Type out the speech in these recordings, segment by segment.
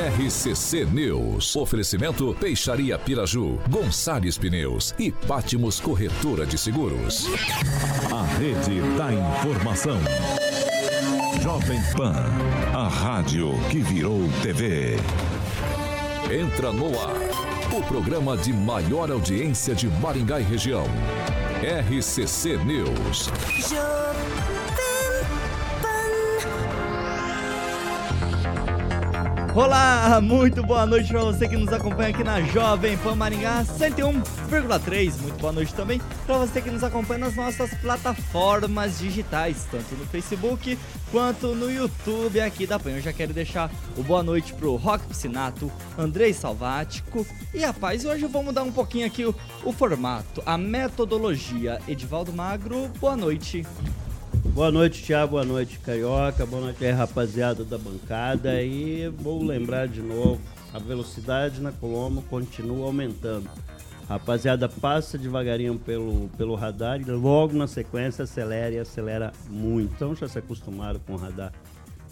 RCC News. Oferecimento Peixaria Piraju, Gonçalves Pneus e Pátimos Corretora de Seguros. A rede da informação. Jovem Pan, a rádio que virou TV. Entra no ar, o programa de maior audiência de Maringá e região. RCC News. Olá, muito boa noite para você que nos acompanha aqui na Jovem Pan Maringá 101,3. Muito boa noite também para você que nos acompanha nas nossas plataformas digitais, tanto no Facebook quanto no YouTube aqui da Pan. Eu já quero deixar o boa noite pro Rock Piscinato, Andrei Salvático e a paz. E hoje vamos mudar um pouquinho aqui o, o formato, a metodologia. Edivaldo Magro, boa noite. Boa noite, Tiago. Boa noite, Carioca. Boa noite aí, rapaziada da bancada. E vou lembrar de novo: a velocidade na Colombo continua aumentando. Rapaziada, passa devagarinho pelo, pelo radar e logo na sequência acelera e acelera muito. Então já se acostumaram com o radar.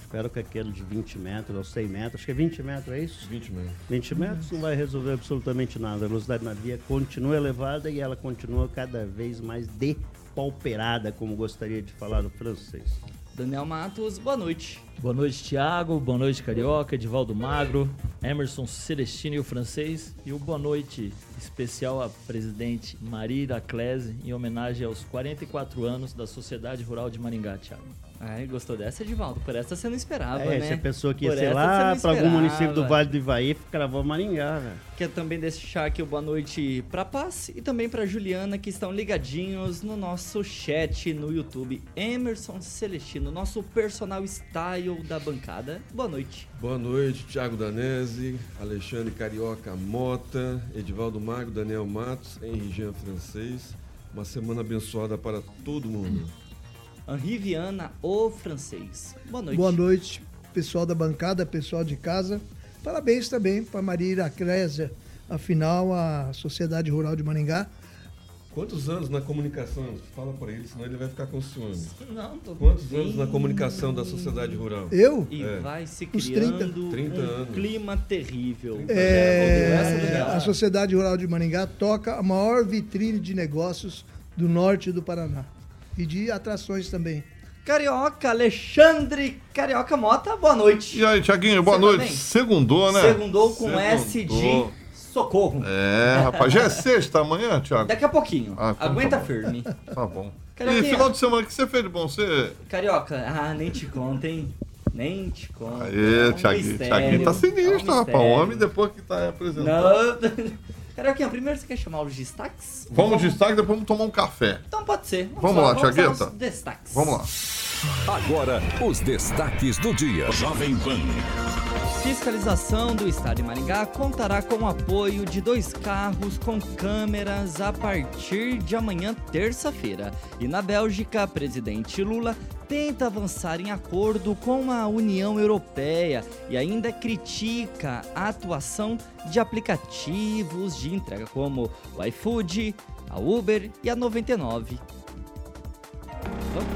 Espero que aquele de 20 metros ou 100 metros, acho que é 20 metros, é isso? 20 metros. 20 metros não vai resolver absolutamente nada. A velocidade na via continua elevada e ela continua cada vez mais de pauperada, como gostaria de falar no francês. Daniel Matos, boa noite. Boa noite, Thiago. Boa noite, Carioca, Edivaldo Magro, Emerson Celestino e o francês. E o boa noite especial à presidente Maria Clese, em homenagem aos 44 anos da Sociedade Rural de Maringá, Thiago. Ai, gostou dessa, Edivaldo? Por essa você não esperava, é, né? Você pensou que ia Por essa lá para algum município do. Vale do Ivaí, cravou Maringá, velho. Quero também deixar aqui o boa noite pra Paz e também pra Juliana, que estão ligadinhos no nosso chat no YouTube. Emerson Celestino, nosso personal style da bancada. Boa noite. Boa noite, Thiago Danese, Alexandre Carioca Mota, Edivaldo Magro, Daniel Matos, Henri Jean Francês. Uma semana abençoada para todo mundo. Henri Viana, o francês. Boa noite. Boa noite, pessoal da bancada, pessoal de casa. Parabéns também para Maria Iraclésia, afinal, a Sociedade Rural de Maringá. Quantos anos na comunicação? Fala para ele, senão ele vai ficar com ciúme. Não, tô Quantos bem. anos na comunicação da sociedade rural? Eu? E É. vai se Uns criando 30 um anos. clima terrível. É, é a Sociedade Rural de Maringá toca a maior vitrine de negócios do norte do Paraná. E de atrações também. Carioca, Alexandre Carioca Mota, boa noite. E aí, Tiaguinho, boa Você noite. bem? Segundou, né? Segundou com S de Segundou. socorro. É, rapaz, já é sexta amanhã, Tiago? Daqui a pouquinho. Ah, então Aguenta tá firme. Tá bom. E Carioquinha. final de semana, o que você fez de bom? Você... Carioca, ah, nem te conto, hein? Nem te conto. Aê, É um Tiaguinho. mistério, Tiaguinho tá é um sinistro, rapaz. O homem depois que tá apresentando. Não. Carioquinha, primeiro você quer chamar os destaques? Vamos destaque, depois vamos tomar um café. Então pode ser. Vamos lá, vamos aos Tiagueta. destaques. Vamos lá. Agora, os destaques do dia. Jovem Pan. Fiscalização do Estado de Maringá contará com o apoio de dois carros com câmeras a partir de amanhã, terça-feira. E na Bélgica, presidente Lula tenta avançar em acordo com a União Europeia e ainda critica a atuação de aplicativos de entrega como o iFood, a Uber e a 99.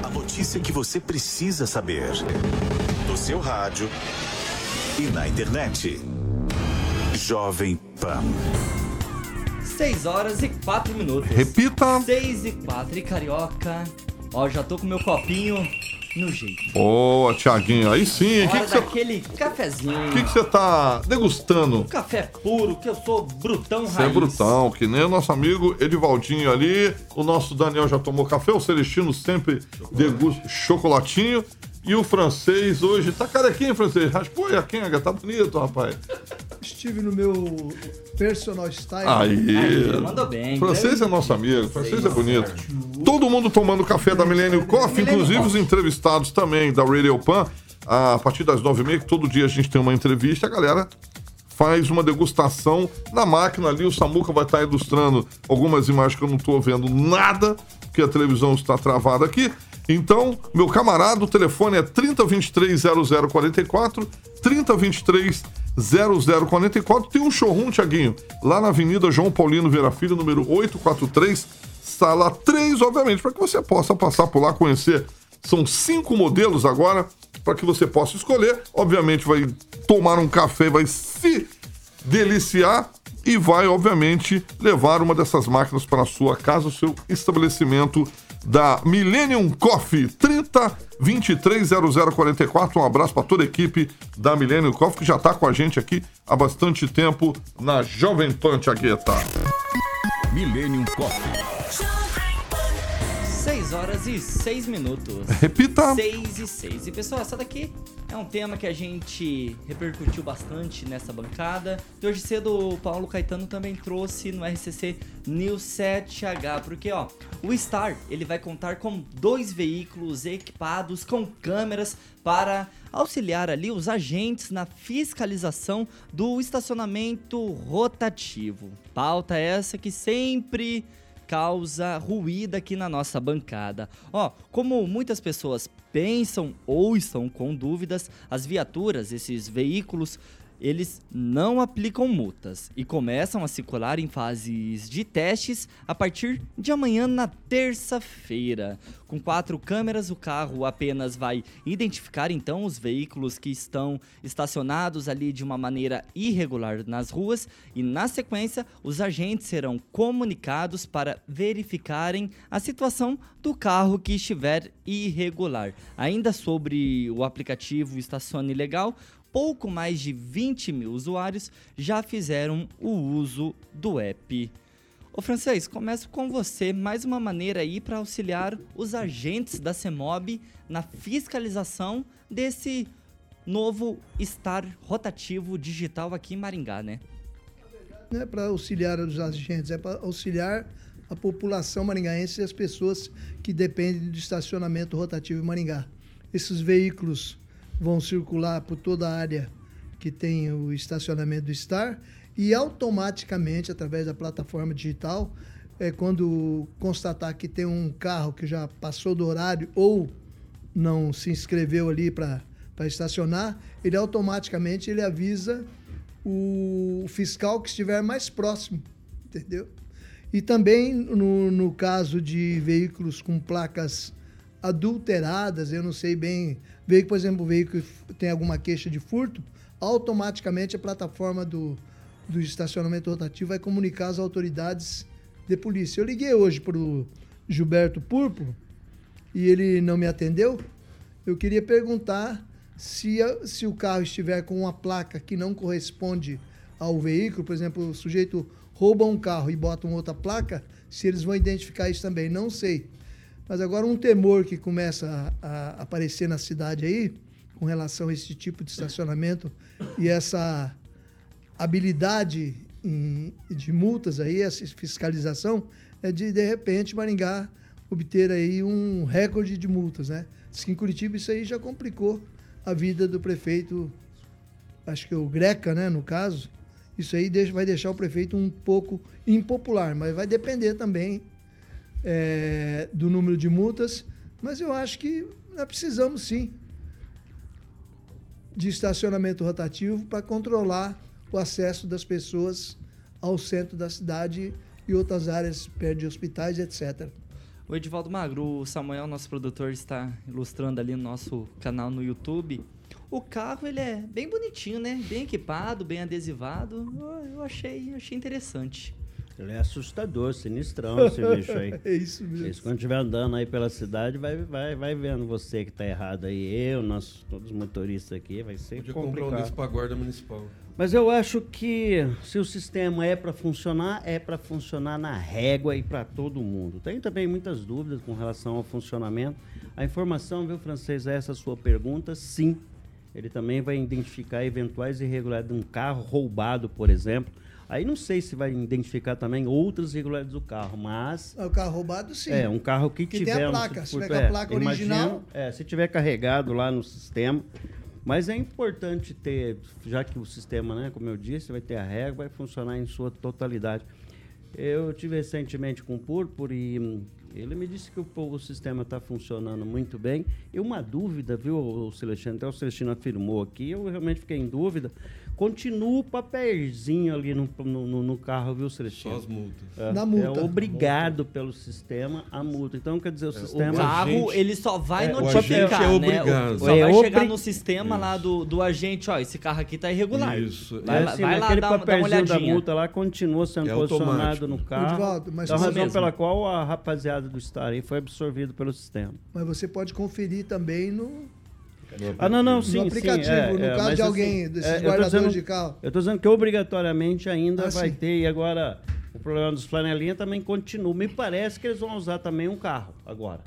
A notícia que você precisa saber. No seu rádio e na internet. Jovem Pan. 6 horas e 4 minutos. Repita. 6 e 4 e carioca. Ó, já tô com meu copinho no jeito. Boa, Tiaguinho. Aí sim. O que que daquele cafezinho. que que você tá degustando? Café puro, que eu sou brutão Você é brutão, que nem o nosso amigo Edivaldinho ali. O nosso Daniel já tomou café, o Celestino sempre degusta chocolatinho. E o francês hoje tá carequinho, francês. Raspou a quenga, tá bonito, rapaz. Estive no meu personal style. Aí. Aí, mandou bem. Francês é nosso amigo, francês é bonito. Todo mundo tomando café da Millennium Coffee, inclusive os entrevistados também da Radio Pan. A partir das nove e meia, que todo dia a gente tem uma entrevista, a galera faz uma degustação na máquina ali. O Samuca vai estar ilustrando algumas imagens que eu não estou vendo nada, porque a televisão está travada aqui. Então, meu camarada, o telefone é 3023-0044, 3023-0044. Tem um showroom, Tiaguinho, lá na Avenida João Paulino Vera Filho, número 843, sala 3, obviamente, para que você possa passar por lá, conhecer. São cinco modelos agora, para que você possa escolher. Obviamente, vai tomar um café, vai se deliciar e vai, obviamente, levar uma dessas máquinas para sua casa, o seu estabelecimento da Millennium Coffee 30 23 0044. Um abraço para toda a equipe da Millennium Coffee que já está com a gente aqui há bastante tempo na Jovem Pan Tiagueta. Millennium Coffee. 6 horas e 6 minutos. Repita. 6 e 6. E pessoal, essa daqui é um tema que a gente repercutiu bastante nessa bancada. E hoje cedo o Paulo Caetano também trouxe no RCC News 7H, porque ó, o Star, ele vai contar com dois veículos equipados com câmeras para auxiliar ali os agentes na fiscalização do estacionamento rotativo. Pauta essa que sempre causa ruído aqui na nossa bancada. Ó, como muitas pessoas pensam ou estão com dúvidas, as viaturas, esses veículos eles não aplicam multas e começam a circular em fases de testes a partir de amanhã na terça-feira. Com quatro câmeras, o carro apenas vai identificar então os veículos que estão estacionados ali de uma maneira irregular nas ruas e na sequência os agentes serão comunicados para verificarem a situação do carro que estiver irregular. Ainda sobre o aplicativo Estacione Legal, pouco mais de 20 mil usuários já fizeram o uso do app. Ô francês, começo com você. Mais uma maneira aí para auxiliar os agentes da CEMOB na fiscalização desse novo estar rotativo digital aqui em Maringá, né? Não é para auxiliar os agentes, é para auxiliar a população maringaense e as pessoas que dependem do estacionamento rotativo em Maringá. Esses veículos vão circular por toda a área que tem o estacionamento do Star e automaticamente, através da plataforma digital, é, quando constatar que tem um carro que já passou do horário ou não se inscreveu ali para estacionar, ele automaticamente ele avisa o fiscal que estiver mais próximo, entendeu? E também no, no caso de veículos com placas adulteradas, eu não sei bem veículo, por exemplo, o veículo tem alguma queixa de furto, automaticamente a plataforma do, do estacionamento rotativo vai comunicar às autoridades de polícia. Eu liguei hoje para o Gilberto Púrpuro e ele não me atendeu. Eu queria perguntar se, se o carro estiver com uma placa que não corresponde ao veículo, por exemplo, o sujeito rouba um carro e bota uma outra placa, se eles vão identificar isso também. Não sei. Mas agora um temor que começa a, a aparecer na cidade aí, com relação a esse tipo de estacionamento e essa habilidade em, de multas aí, essa fiscalização, é de, de repente, Maringá obter aí um recorde de multas, né? Diz que em Curitiba isso aí já complicou a vida do prefeito, acho que é o Greca, né, no caso. Isso aí deixa, vai deixar o prefeito um pouco impopular, mas vai depender também é, do número de multas, mas eu acho que nós precisamos sim de estacionamento rotativo para controlar o acesso das pessoas ao centro da cidade e outras áreas perto de hospitais, etc. O Edivaldo Magro, o Samuel, nosso produtor, está ilustrando ali no nosso canal no YouTube. O carro ele é bem bonitinho, né? Bem equipado, bem adesivado. Eu achei, achei interessante. Ele é assustador, sinistrão esse bicho aí. é isso mesmo. Esse, quando estiver andando aí pela cidade, vai, vai, vai vendo você que tá errado aí. Eu, nós, todos os motoristas aqui, vai ser Podia complicado. comprar um desse pra guarda municipal. Mas eu acho que se o sistema é para funcionar, é para funcionar na régua e para todo mundo. Tem também muitas dúvidas com relação ao funcionamento. A informação, viu, francês, é essa sua pergunta? Sim. Ele também vai identificar eventuais irregularidades de um carro roubado, por exemplo. Aí não sei se vai identificar também outras irregularidades do carro, mas. O carro roubado, sim. É, um carro que, Que tiver. tem a um placa. Se tiver com a placa imagino- original. É, se tiver carregado lá no sistema. Mas é importante ter, já que o sistema, né, como eu disse, vai ter a régua, vai funcionar em sua totalidade. Eu tive recentemente com o Purpur e hum, Ele me disse que o, o sistema está funcionando muito bem. E uma dúvida, viu, o Celestino? Até o Celestino afirmou aqui, eu realmente fiquei em dúvida. Continua o papelzinho ali no, no, no carro, viu, Celestino? Só as multas. É, Na multa. É obrigado pelo sistema a multa. Então, quer dizer, o sistema. O carro, agente- ele só vai É, notificar, é né? obrigado. Só É vai chegar obri- no sistema lá do, do agente, ó, esse carro aqui tá irregular. Isso. Vai, É lá- assim, vai lá aquele dar, dar uma papelzinho da olhadinha. multa lá continua sendo É posicionado automático. no carro. Edivaldo, mas é a você razão mesmo. pela qual a rapaziada do Star aí foi absorvido pelo sistema. Mas você pode conferir também no, Ah, não, não, no sim, aplicativo, sim, é, no é, caso de alguém, assim, desses é, guardadores dizendo- de carro. Eu estou dizendo que obrigatoriamente ainda Ah, vai sim. ter, e agora o problema dos flanelinhas também continua. Me parece que eles vão usar também um carro agora.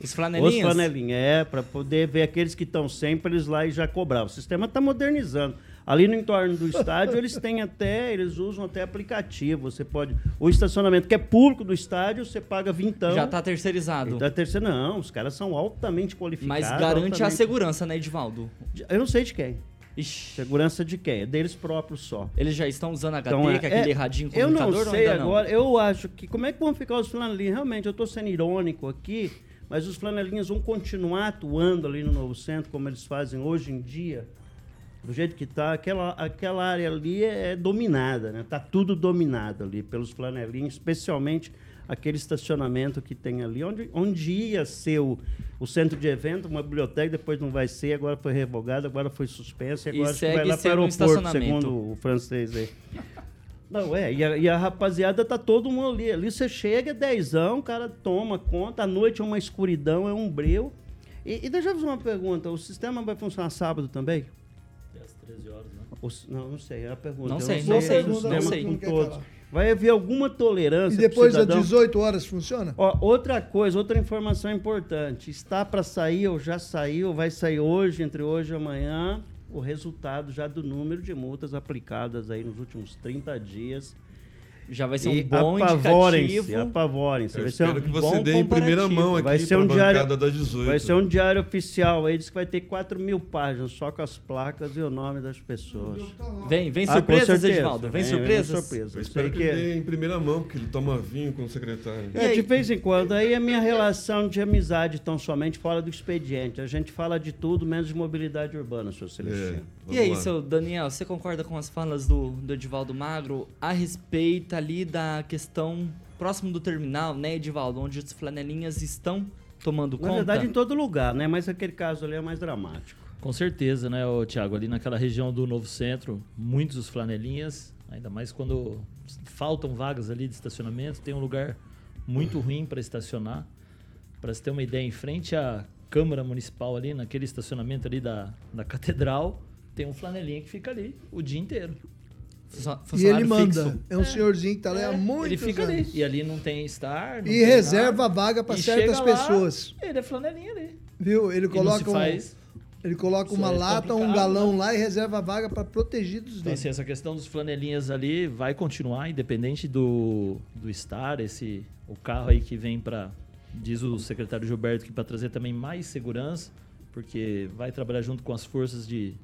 Os Os flanelinhas? flanelinhas, é, para poder ver aqueles que estão sempre eles lá e já cobrar. O sistema está modernizando. Ali no entorno do estádio, eles têm até, eles usam até aplicativo. Você pode. O estacionamento que é público do estádio, você paga vintão. Já tá terceirizado. A terceira, não, os caras são altamente qualificados. Mas garante a altamente- segurança, né, Edivaldo? Eu não sei de quem. Ixi, Segurança de quem? É deles próprios só. eles já estão usando HD, Então, é- que é aquele é- radinho Eu não sei ainda não? agora, eu acho que. Como é que vão ficar os flanelinhas? Realmente, eu estou sendo irônico aqui, mas os flanelinhas vão continuar atuando ali no Novo Centro, como eles fazem hoje em dia. Do jeito que está, aquela, aquela área ali é, dominada, né? Tá tudo dominado ali pelos flanelinhos, especialmente aquele estacionamento que tem ali, onde, onde ia ser o, o centro de evento, uma biblioteca, depois não vai ser, agora foi revogado, agora foi suspenso, e E agora que vai lá para o aeroporto, segundo o francês aí. Não, é, e a, e a rapaziada tá todo mundo ali. Ali você chega, é dezão, o cara toma conta, à noite é uma escuridão, é um breu. E, e deixa eu fazer uma pergunta, o sistema vai funcionar sábado também? Até às 13 horas, né? Não, não sei, é a pergunta. Não sei, sei, não sei, não sei. com quer todos. Vai haver alguma tolerância E depois das cidadão? 18 horas funciona? Ó, outra coisa, outra informação importante. Está para sair, ou já saiu, vai sair hoje, entre hoje e amanhã, o resultado já do número de multas aplicadas aí nos últimos 30 dias. Já vai ser um E bom apavorem-se, indicativo. apavorem-se. Eu Vai ser, espero um, que você bom dê em primeira comparativo. mão aqui Vai ser um diário- bancada das 18. vai ser um diário oficial aí, diz que vai ter 4 mil páginas, só com as placas e o nome das pessoas. Vem, vem Ah, surpresas. Edivaldo? Vem Vem, surpresas? vem surpresa. Eu espero que que é- dê em primeira mão, porque ele toma vinho com o secretário. E É, de vez em quando. Aí a minha relação de amizade tão somente fora do expediente. A gente fala de tudo, menos de mobilidade urbana, seu É, Celestino. E vamos aí, lá. seu Daniel, você concorda com as falas do, do Edivaldo Magro a respeito ali da questão próximo do terminal, né, Edivaldo, onde os flanelinhas estão tomando Na conta? verdade, em todo lugar, né? Mas aquele caso ali é mais dramático. Com certeza, né, ô, Thiago? Ali naquela região do Novo Centro, muitos os flanelinhas, ainda mais quando faltam vagas ali de estacionamento, tem um lugar muito ruim para estacionar. Para você ter uma ideia, em frente à Câmara Municipal ali, naquele estacionamento ali da, da Catedral, tem um flanelinha que fica ali o dia inteiro. E ele manda. fixo. É um senhorzinho que tá lá há muitos Ele fica ali. anos. E ali não tem estar. não E tem reserva a nada. vaga para certas chega lá, pessoas. Ele é flanelinha ali. Viu? Ele coloca, um, faz. ele coloca uma é lata, um galão né? lá e reserva a vaga para protegidos Então, dele. assim, essa questão dos flanelinhas ali vai continuar, independente do, do estar, esse, o carro aí que vem para, diz o secretário Gilberto, que para trazer também mais segurança, porque vai trabalhar junto com as forças de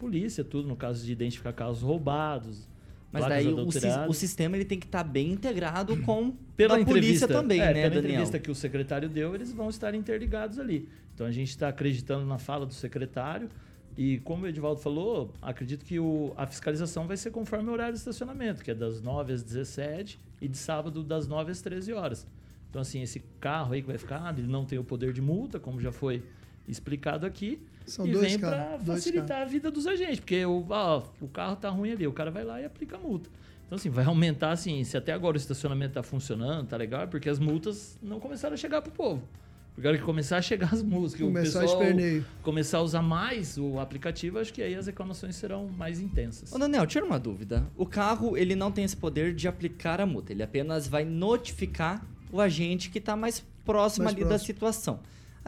polícia, tudo, no caso de identificar carros roubados, Mas daí o, o sistema ele tem que estar bem integrado com pela a polícia também, é, né, pela Daniel? entrevista que o secretário deu, eles vão estar interligados ali. Então a gente está acreditando na fala do secretário e como o Edivaldo falou, acredito que o, a fiscalização vai ser conforme o horário de estacionamento, que é das 9 às 17 e de sábado das 9 às 13 horas. Então assim, esse carro aí que vai ficar, ele não tem o poder de multa, como já foi explicado aqui, São e dois vem para dois facilitar a vida dos agentes, porque o, ó, o carro tá ruim ali, o cara vai lá e aplica a multa. Então, assim, vai aumentar, assim, se até agora o estacionamento tá funcionando, tá legal, é porque as multas não começaram a chegar pro povo. Porque a hora que começar a chegar as multas, que Começar o pessoal esperneio. começar a usar mais o aplicativo, acho que aí as reclamações serão mais intensas. Ô, Daniel, tira uma dúvida. O carro, ele não tem esse poder de aplicar a multa. Ele apenas vai notificar o agente que está mais próximo Mais ali da próximo. situação.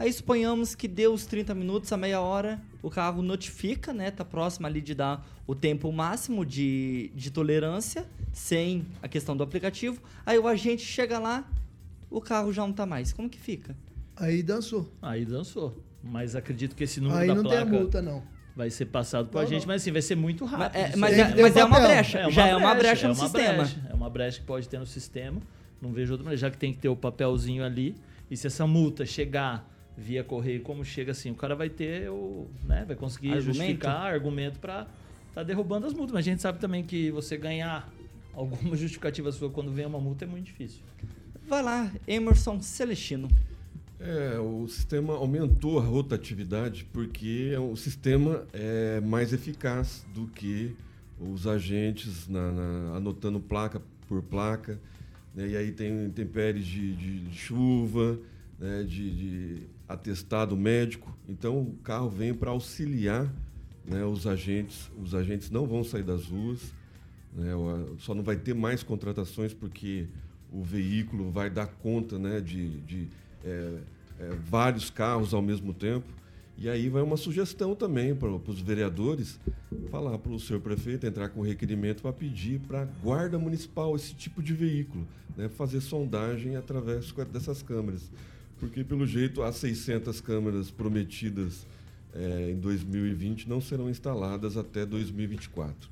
Aí suponhamos que deu os 30 minutos, a meia hora, o carro notifica, né? Tá próximo ali de dar o tempo máximo de, de tolerância, sem a questão do aplicativo. Aí o agente chega lá, o carro já não tá mais. Como que fica? Aí dançou. Aí dançou. Mas acredito que esse número Aí da não tem a placa multa, não. vai ser passado pro Não, agente, não. mas assim, vai ser muito Mas rápido. é, isso mas aí. Tem é, que ter mas o é uma papel. brecha. já é uma brecha é no uma sistema. brecha, é uma brecha que pode ter no sistema. Não vejo outra maneira, já que tem que ter o papelzinho ali. E se essa multa chegar via correio, como chega assim, o cara vai ter o, né, vai conseguir Argumento. justificar argumento para tá derrubando as multas. Mas a gente sabe também que você ganhar alguma justificativa sua quando vem uma multa é muito difícil. Vai lá, Emerson Celestino. É, o sistema aumentou a rotatividade porque o sistema é mais eficaz do que os agentes na- na- anotando placa por placa. né? E aí tem intempéries de, de- de chuva, né? de, de atestado médico. Então o carro vem para auxiliar né? os agentes. Os agentes não vão sair das ruas. né? Só não vai ter mais contratações porque o veículo vai dar conta né? de, de, é, é, vários carros ao mesmo tempo. E aí vai uma sugestão também para os vereadores falar para o senhor prefeito entrar com requerimento para pedir para a guarda municipal esse tipo de veículo, né? fazer sondagem através dessas câmeras. Porque, pelo jeito, as 600 câmeras prometidas eh, em 2020 não serão instaladas até 2024.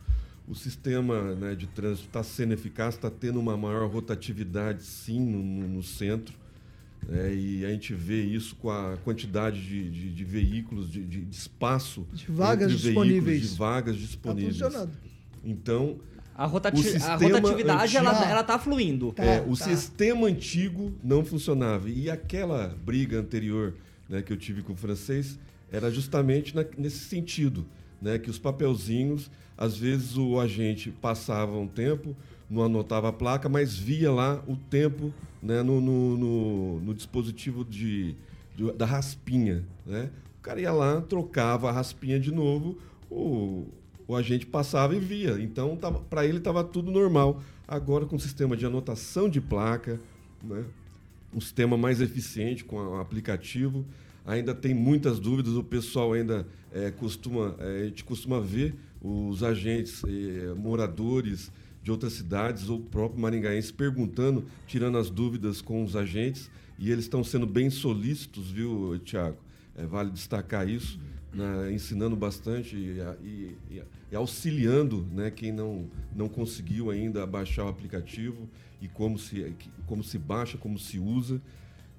O sistema né, de trânsito está sendo eficaz, está tendo uma maior rotatividade, sim, no, no- centro. né, e a gente vê isso com a quantidade de, de- de veículos, de, de- espaço. De vagas disponíveis. De vagas Tá disponíveis. funcionando. Então, A, rotati- O a rotatividade, ela, antigo- ela tá fluindo. Tá, é, o tá. sistema antigo não funcionava. E aquela briga anterior né, que eu tive com o francês era justamente na- nesse sentido, né, que os papelzinhos, às vezes o agente passava um tempo, não anotava a placa, mas via lá o tempo né, no, no- no- no dispositivo de, de- da raspinha. Né? O cara ia lá, trocava a raspinha de novo, o, o agente passava e via. Então, para ele estava tudo normal. Agora, com o sistema de anotação de placa, né, um sistema mais eficiente com o aplicativo, ainda tem muitas dúvidas. O pessoal ainda eh, costuma, eh, a gente costuma ver os agentes, eh, moradores de outras cidades ou próprio maringaense perguntando, tirando as dúvidas com os agentes, e eles estão sendo bem solícitos, viu, Tiago? vale destacar isso, né, ensinando bastante e, e- e- auxiliando né, quem não, não conseguiu ainda baixar o aplicativo e como se, como se baixa, como se usa.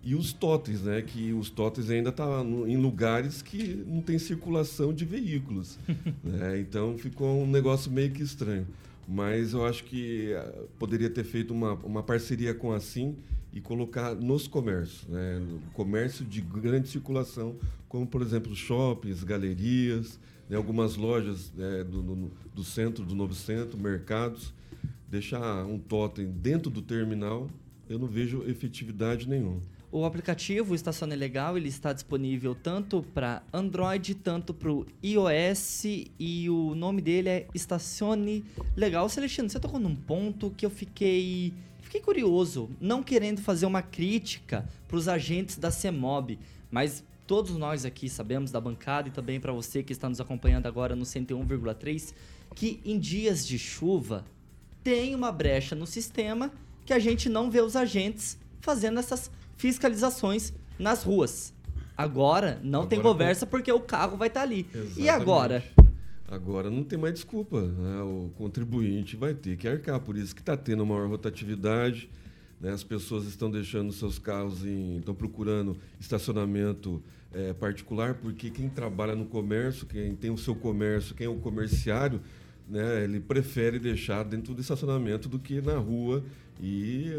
E os totens, né? Que os totens ainda estão em lugares que não tem circulação de veículos. né? Então ficou um negócio meio que estranho. Mas eu acho que ah, poderia ter feito uma, uma parceria com a Sim e colocar nos comércios, né? no comércio de grande circulação, como por exemplo shoppings, galerias, né? algumas lojas né? do, do, do centro, do novo centro, mercados. Deixar um totem dentro do terminal, eu não vejo efetividade nenhuma. O aplicativo Estacione Legal ele está disponível tanto para Android, tanto para o iOS e o nome dele é Estacione Legal. Celestino, você tocou num ponto que eu fiquei, fiquei curioso, não querendo fazer uma crítica para os agentes da CEMOB, mas todos nós aqui sabemos da bancada e também para você que está nos acompanhando agora no 101,3 que em dias de chuva tem uma brecha no sistema que a gente não vê os agentes fazendo essas fiscalizações nas ruas. Agora não tem Agora, conversa porque o carro vai estar ali. E Exatamente. agora? Agora não tem mais desculpa. né? O contribuinte vai ter que arcar. Por isso que está tendo maior rotatividade. né? As pessoas estão deixando seus carros em. estão procurando estacionamento eh, particular, porque quem trabalha no comércio, quem tem o seu comércio, quem é o comerciário, né, ele prefere deixar dentro do estacionamento do que na rua e,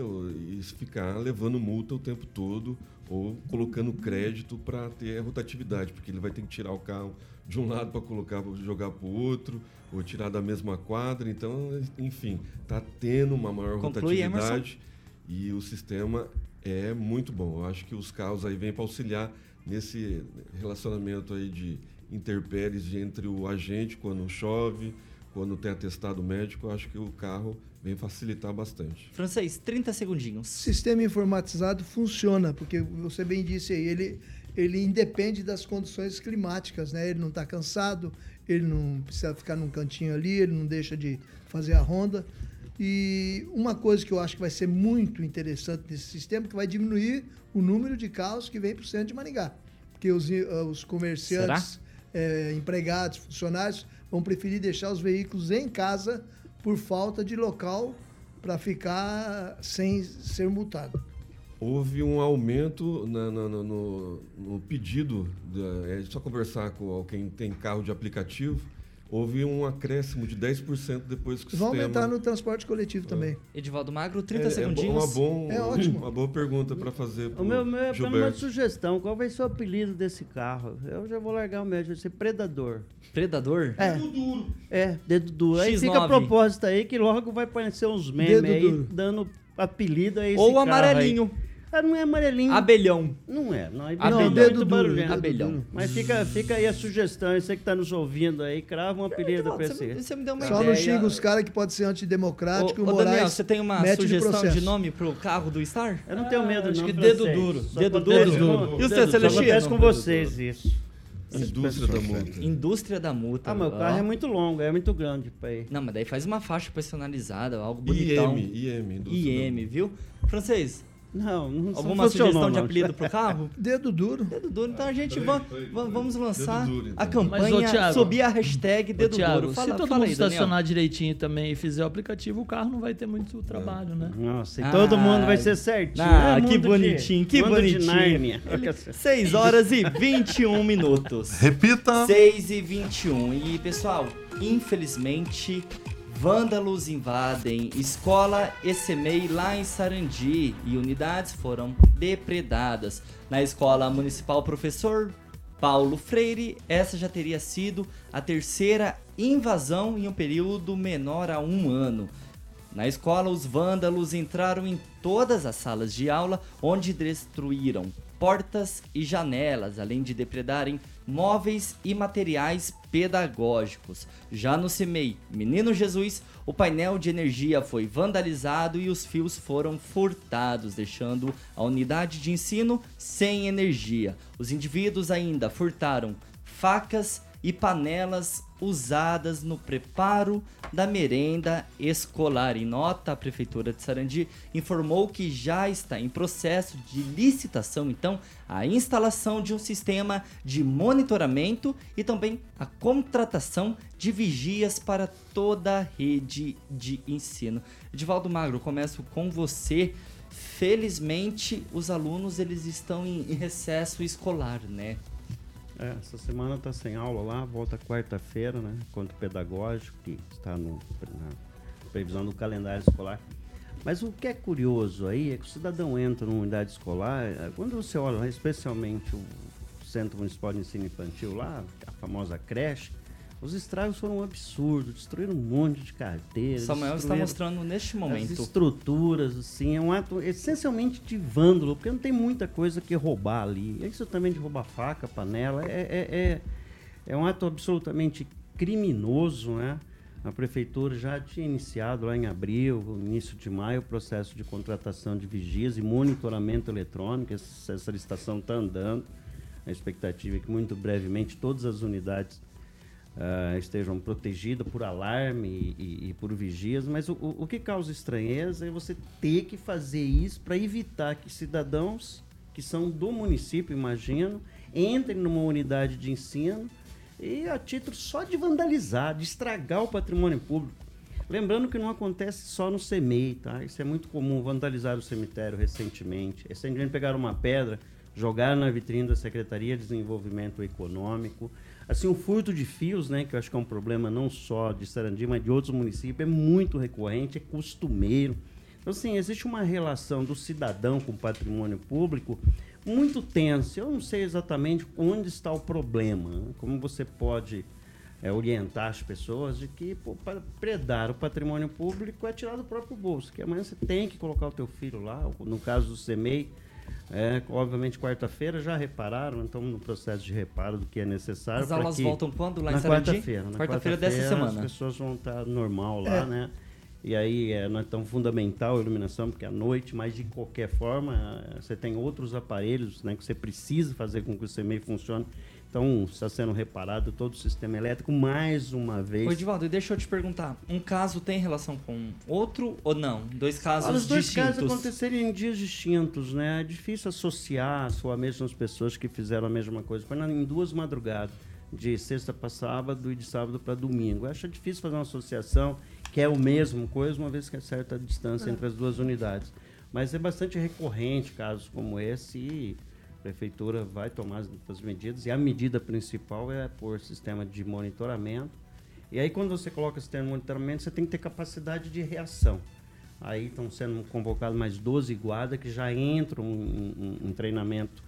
e ficar levando multa o tempo todo ou colocando crédito para ter a rotatividade, porque ele vai ter que tirar o carro de um lado para colocar jogar para o outro ou tirar da mesma quadra. Então, enfim, está tendo uma maior Conclui, rotatividade e o sistema é muito bom. Eu acho que os carros aí vêm para auxiliar nesse relacionamento aí de interpéries entre o agente quando chove, quando tem atestado médico. Eu acho que o carro vem facilitar bastante. Francês, 30 segundinhos. sistema informatizado funciona, porque você bem disse aí, ele, ele independe das condições climáticas, né? Ele não está cansado, ele não precisa ficar num cantinho ali, ele não deixa de fazer a ronda. E uma coisa que eu acho que vai ser muito interessante nesse sistema, que vai diminuir o número de carros que vem para o centro de Maringá. Porque os, eh, os comerciantes, eh, empregados, funcionários vão preferir deixar os veículos em casa por falta de local para ficar sem ser multado. houve um aumento na- na- no, no pedido, da, é só conversar com quem tem carro de aplicativo, houve um acréscimo de 10% depois que o Vão sistema... aumentar no transporte coletivo também. Edivaldo Magro, 30 é, segundinhos. É uma, bom, É ótimo. uma boa pergunta para fazer O pro meu, meu é apenas uma Gilberto. sugestão. Qual vai ser o apelido desse carro? Eu já vou largar o meu, vai ser Predador. Predador? É. É, dedo duro. Aí fica X9. a propósito aí que logo vai aparecer uns memes Dedo aí duro. dando apelido a esse Ou carro amarelinho. aí. Ah, não é amarelinho. Abelhão. Não é, não é. Abelhão. Não, dedo barulhento. Abelhão. duro. Mas fica, fica aí a sugestão, você que tá nos ouvindo aí, crava um apelido pra Edivaldo, você, você. você me deu uma Só ideia. não xinga os caras que pode ser antidemocrático Ô, e o Moraes Daniel, você tem uma sugestão de, processo. nome pro carro do Star? Eu não tenho medo, acho não. que francês. dedo duro. Dedo duro. E dedo seu, duro. Só Celestino? acontece com vocês isso. Indústria da multa. Indústria da multa. Ah, meu Ó. carro é muito longo, é muito grande pra ir. Não, mas daí faz uma faixa personalizada, algo bonitão. IM, IM. IM, viu? Francês, Não, não alguma sugestão de não. apelido pro carro? Dedo duro. Dedo duro. Então a gente va- va- vamos lançar Dedo duro, então. a campanha, Mas, ô, Thiago, subir a hashtag Ô, Dedo Thiago, Duro. Fala, se todo fala mundo aí, Daniel. estacionar direitinho também e fizer o aplicativo, o carro não vai ter muito trabalho, né? Nossa, e Ah, todo mundo vai ser certinho. ah, É que bonitinho, que mundo bonitinho. Nárnia. 6 horas e 21 minutos. Repita. 6 e 21. E, pessoal, infelizmente, vândalos invadem escola ECMEI lá em Sarandi e unidades foram depredadas. Na escola municipal Professor Paulo Freire, essa já teria sido a terceira invasão em um período menor a um ano. Na escola, os vândalos entraram em todas as salas de aula, onde destruíram portas e janelas, além de depredarem móveis e materiais pedagógicos. Já no CEMEI Menino Jesus, o painel de energia foi vandalizado e os fios foram furtados, deixando a unidade de ensino sem energia. Os indivíduos ainda furtaram facas e panelas usadas no preparo da merenda escolar. Em nota, a Prefeitura de Sarandi informou que já está em processo de licitação, então, a instalação de um sistema de monitoramento e também a contratação de vigias para toda a rede de ensino. Edivaldo Magro, começo com você. Felizmente, os alunos eles estão em em recesso escolar, né? É, essa semana tá sem aula lá, volta quarta-feira, né? Encontro pedagógico, que está no, na previsão do calendário escolar. Mas o que é curioso aí é que o cidadão entra numa unidade escolar, eh, quando você olha especialmente o Centro Municipal de Ensino Infantil lá, a famosa creche, os estragos foram um absurdo, destruíram um monte de carteiras. Samuel está mostrando neste as momento. estruturas, assim, é um ato essencialmente de vândalo, porque não tem muita coisa que roubar ali. É Isso também de roubar faca, panela, é, é, é, é um ato absolutamente criminoso, né? A prefeitura já tinha iniciado lá em abril, início de maio, o processo de contratação de vigias e monitoramento eletrônico. Essa, essa licitação está andando. A expectativa é que muito brevemente todas as unidades ah, estejam protegidas por alarme e, e- e por vigias, mas o- o que causa estranheza é você ter que fazer isso para evitar que cidadãos que são do município, imagino, entrem numa unidade de ensino e a título só de vandalizar, de estragar o patrimônio público. Lembrando que não acontece só no CEMEI, tá? Isso é muito comum, vandalizar o cemitério recentemente. Recentemente pegaram uma pedra, jogaram na vitrine da Secretaria de Desenvolvimento Econômico. Assim, o furto de fios, né, que eu acho que é um problema não só de Sarandi, mas de outros municípios, é muito recorrente, é costumeiro. Então, assim, existe uma relação do cidadão com o patrimônio público muito tensa. Eu não sei exatamente onde está o problema, né? como você pode é, orientar as pessoas de que pô, para predar o patrimônio público é tirar do próprio bolso, que amanhã você tem que colocar o teu filho lá, no caso do CEMEI, é, obviamente quarta-feira já repararam, então no processo de reparo do que é necessário. As aulas que- voltam quando lá em Sarandi? quarta-feira. na Quarta-feira dessa quarta-feira semana. As pessoas vão estar normal lá, É. né? E aí é não é tão fundamental a iluminação, porque à noite, mas de qualquer forma, eh, você tem outros aparelhos né, que você precisa fazer com que o CMEI funcione. Então, está sendo reparado todo o sistema elétrico mais uma vez. Ô, Edivaldo, e deixa eu te perguntar, um caso tem relação com outro ou não? Dois casos Olha, os dois distintos. casos aconteceram em dias distintos, né? É difícil associar só a mesmas pessoas que fizeram a mesma coisa. Foi em duas madrugadas, de sexta para sábado e de sábado para domingo. Eu acho difícil fazer uma associação que é o mesmo coisa, uma vez que é certa distância entre as duas unidades. Mas é bastante recorrente casos como esse e prefeitura vai tomar as, as medidas. E a medida principal é por sistema de monitoramento. E aí, quando você coloca sistema de monitoramento, você tem que ter capacidade de reação. Aí estão sendo convocados mais 12 guardas que já entram em, em, em treinamento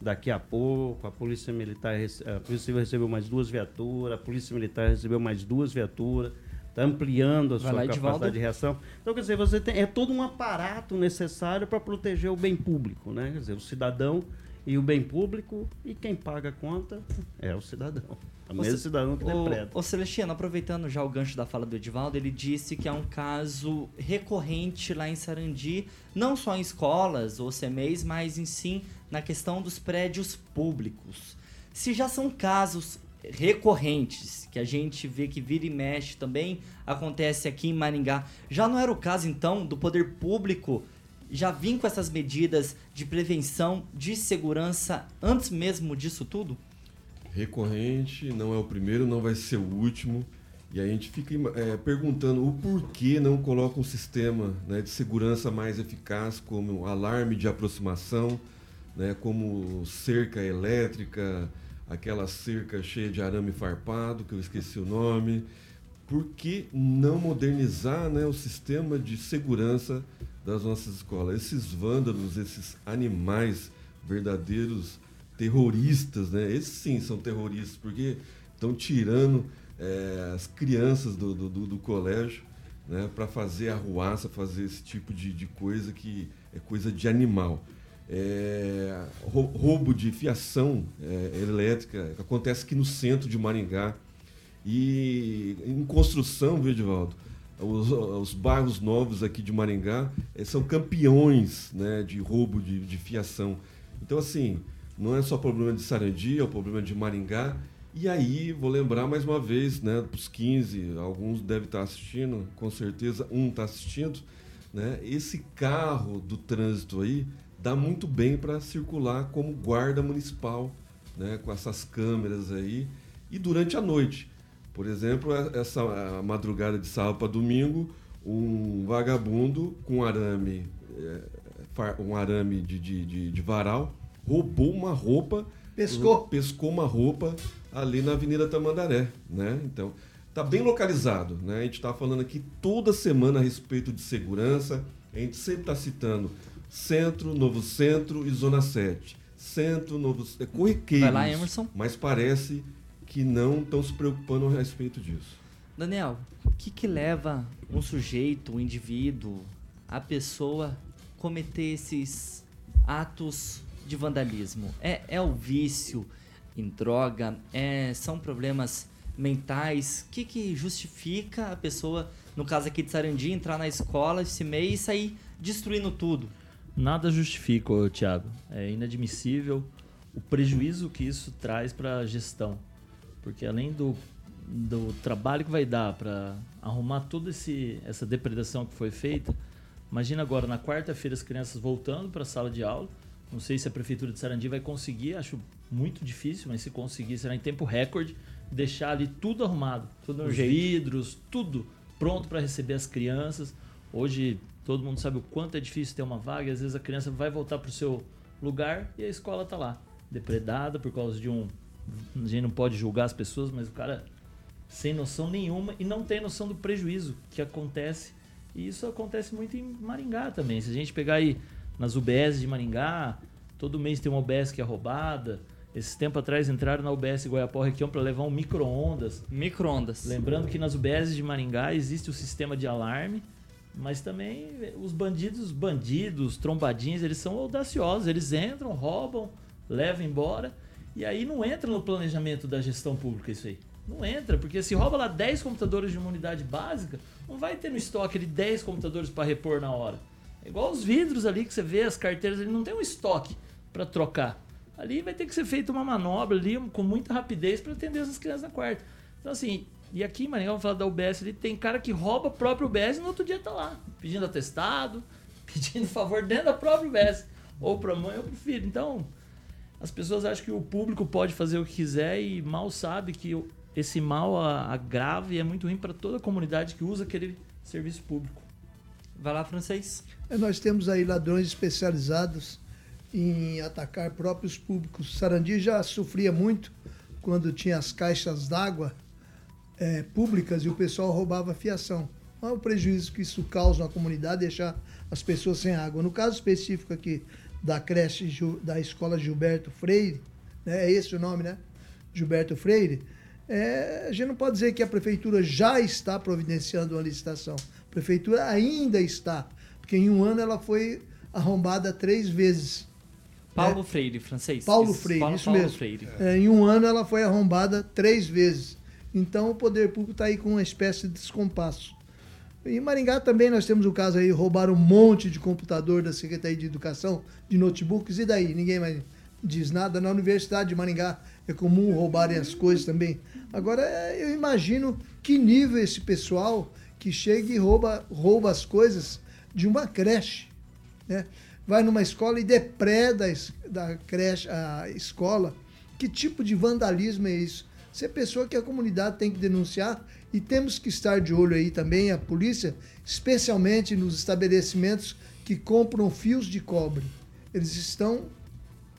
daqui a pouco. A Polícia Militar, a Polícia Civil recebeu mais duas viaturas, a Polícia Militar recebeu mais duas viaturas está ampliando a Vai sua lá, capacidade Edivaldo. de reação. Então, quer dizer, você tem, é todo um aparato necessário para proteger o bem público, né? Quer dizer, o cidadão e o bem público, e quem paga a conta é o cidadão. O mesmo cidadão que interpreta. Ô Celestino, aproveitando já o gancho da fala do Edivaldo, ele disse que é um caso recorrente lá em Sarandi, não só em escolas ou CMEs, mas em sim na questão dos prédios públicos. Se já são casos recorrentes, que a gente vê que vira e mexe também acontece aqui em Maringá. Já não era o caso então do poder público já vir com essas medidas de prevenção, de segurança antes mesmo disso tudo? Recorrente, não é o primeiro, não vai ser o último. E a gente fica é, perguntando o porquê não coloca um sistema né, de segurança mais eficaz, como alarme de aproximação, né, como cerca elétrica, aquela cerca cheia de arame farpado, que eu esqueci o nome. Por que não modernizar né, o sistema de segurança das nossas escolas? Esses vândalos, esses animais verdadeiros terroristas, né? Esses sim são terroristas, porque estão tirando é, as crianças do, do, do colégio né, para fazer arruaça, fazer esse tipo de, de coisa que é coisa de animal é, roubo de fiação é, elétrica acontece aqui no centro de Maringá. E em construção, viu, Edivaldo? Os, os bairros novos aqui de Maringá é, são campeões né, de roubo de, de fiação. Então, assim, não é só problema de Sarandi, é o problema de Maringá. E aí, vou lembrar mais uma vez, né, para os 15, alguns devem estar assistindo, com certeza um está assistindo, né, esse carro do trânsito aí dá muito bem para circular como guarda municipal, né, com essas câmeras aí. E durante a noite, por exemplo, essa madrugada de sábado para domingo, um vagabundo com arame, é, um arame de, de, de, de varal, roubou uma roupa, pescou, pescou uma roupa ali na Avenida Tamandaré, né? Então, tá bem localizado, né? A gente está falando aqui toda semana a respeito de segurança, a gente sempre está citando Centro, Novo Centro e Zona 7. Centro, Novo é corriqueiros. Vai lá, Emerson. Mas parece que não estão se preocupando a respeito disso. Daniel, o que, que leva um sujeito, um indivíduo, a pessoa cometer esses atos de vandalismo? É, é o vício em droga? É, são problemas mentais? O que, que justifica a pessoa, no caso aqui de Sarandi, entrar na escola esse mês e sair destruindo tudo? Nada justifica, Thiago. É inadmissível o prejuízo que isso traz para a gestão. Porque além do, do trabalho que vai dar para arrumar toda essa depredação que foi feita, imagina agora, na quarta-feira, as crianças voltando para a sala de aula. Não sei se a Prefeitura de Sarandi vai conseguir, acho muito difícil, mas se conseguir, será em tempo recorde, deixar ali tudo arrumado. Tudo Os vidros, tudo pronto para receber as crianças. Hoje Todo mundo sabe o quanto é difícil ter uma vaga. Às vezes a criança vai voltar para o seu lugar e a escola está lá, depredada por causa de um. A gente não pode julgar as pessoas, mas o cara sem noção nenhuma e não tem noção do prejuízo que acontece. E isso acontece muito em Maringá também. Se a gente pegar aí nas UBS de Maringá, todo mês tem uma UBS que é roubada. Esse tempo atrás entraram na UBS Goiapó Requião para levar um micro-ondas. Micro-ondas. Lembrando que nas UBS de Maringá existe o sistema de alarme mas também os bandidos, bandidos, trombadinhos, eles são audaciosos. Eles entram, roubam, levam embora. E aí não entra no planejamento da gestão pública isso aí. Não entra, porque se rouba lá 10 computadores de uma unidade básica, não vai ter no estoque de 10 computadores para repor na hora. É igual os vidros ali que você vê, as carteiras, ele não tem um estoque para trocar. Ali vai ter que ser feita uma manobra ali com muita rapidez para atender essas crianças na quarta. Então, assim, e aqui em Maringá, vamos falar da UBS ali, tem cara que rouba a própria UBS e no outro dia tá lá, pedindo atestado, pedindo favor dentro da própria UBS. Ou pra mãe ou pro filho. Então, as pessoas acham que o público pode fazer o que quiser e mal sabe que esse mal agrava e é muito ruim para toda a comunidade que usa aquele serviço público. Vai lá, francês. É, Nós temos aí ladrões especializados em atacar próprios públicos. Sarandi já sofria muito quando tinha as caixas d'água eh, públicas e o pessoal roubava fiação. Olha o prejuízo que isso causa na comunidade, deixar as pessoas sem água. No caso específico aqui da creche da escola Gilberto Freire, né, é esse o nome, né? Gilberto Freire, é, a gente não pode dizer que a prefeitura já está providenciando uma licitação. A prefeitura ainda está, porque em um ano ela foi arrombada três vezes. Paulo Freire, francês. Paulo Isso, Freire, Paulo, isso Paulo mesmo. Freire. É, em um ano ela foi arrombada três vezes. Então o poder público está aí com uma espécie de descompasso. Em Maringá também nós temos o caso aí, roubaram um monte de computador da Secretaria de Educação, de notebooks, e daí? Ninguém mais diz nada. Na Universidade de Maringá é comum roubarem as coisas também. Agora, eu imagino que nível esse pessoal que chega e rouba, rouba as coisas de uma creche né? vai numa escola e depreda da creche, a escola. Que tipo de vandalismo é isso? Isso é pessoa que a comunidade tem que denunciar e temos que estar de olho aí também, a polícia, especialmente nos estabelecimentos que compram fios de cobre. Eles estão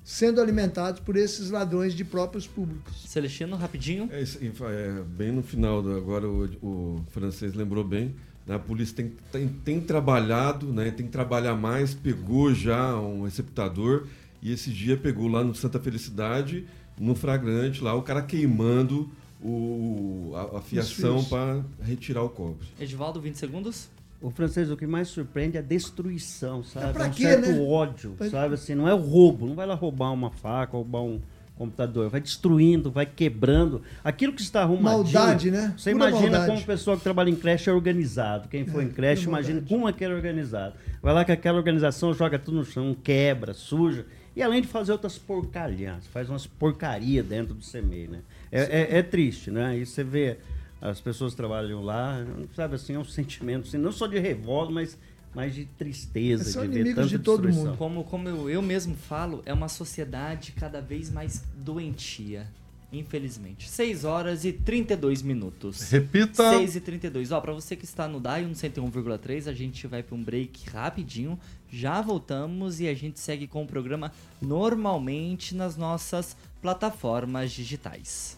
sendo alimentados por esses ladrões de próprios públicos. Celestino, rapidinho. É, fa- é, bem no final, do- agora o, o francês lembrou bem, né, a polícia tem, tem, tem trabalhado, né, tem que trabalhar mais, pegou já um receptador e esse dia pegou lá no Santa Felicidade, no flagrante, lá o cara queimando o, a, a fiação para retirar o cobre. Edivaldo, 20 segundos. O francês, o que mais surpreende é a destruição, sabe? pra É um quê, certo né? ódio, Pra- sabe? Assim, não é o roubo, não vai lá roubar uma faca, roubar um computador, vai destruindo, vai quebrando. Aquilo que está arrumadinho... Maldade, né? Você Pura imagina maldade. como o pessoal que trabalha em creche é organizado. Quem for É, em creche, imagina maldade. como é que é organizado. Vai lá que aquela organização joga tudo no chão, quebra, suja. E além de fazer outras porcalhas, faz umas porcaria dentro do CMEI, né? É, é- é triste, né? E você vê as pessoas que trabalham lá, sabe assim, é um sentimento, assim, não só de revolta, mas, mas de tristeza, São de ver inimigos tanta de todo destruição. mundo. Como, como eu, eu mesmo falo, é uma sociedade cada vez mais doentia. Infelizmente. 6 horas e 32 minutos. Repita. 6 e 32. Ó, pra você que está no DAI no 101,3, a gente vai pra um break rapidinho. Já voltamos e a gente segue com o programa normalmente nas nossas plataformas digitais.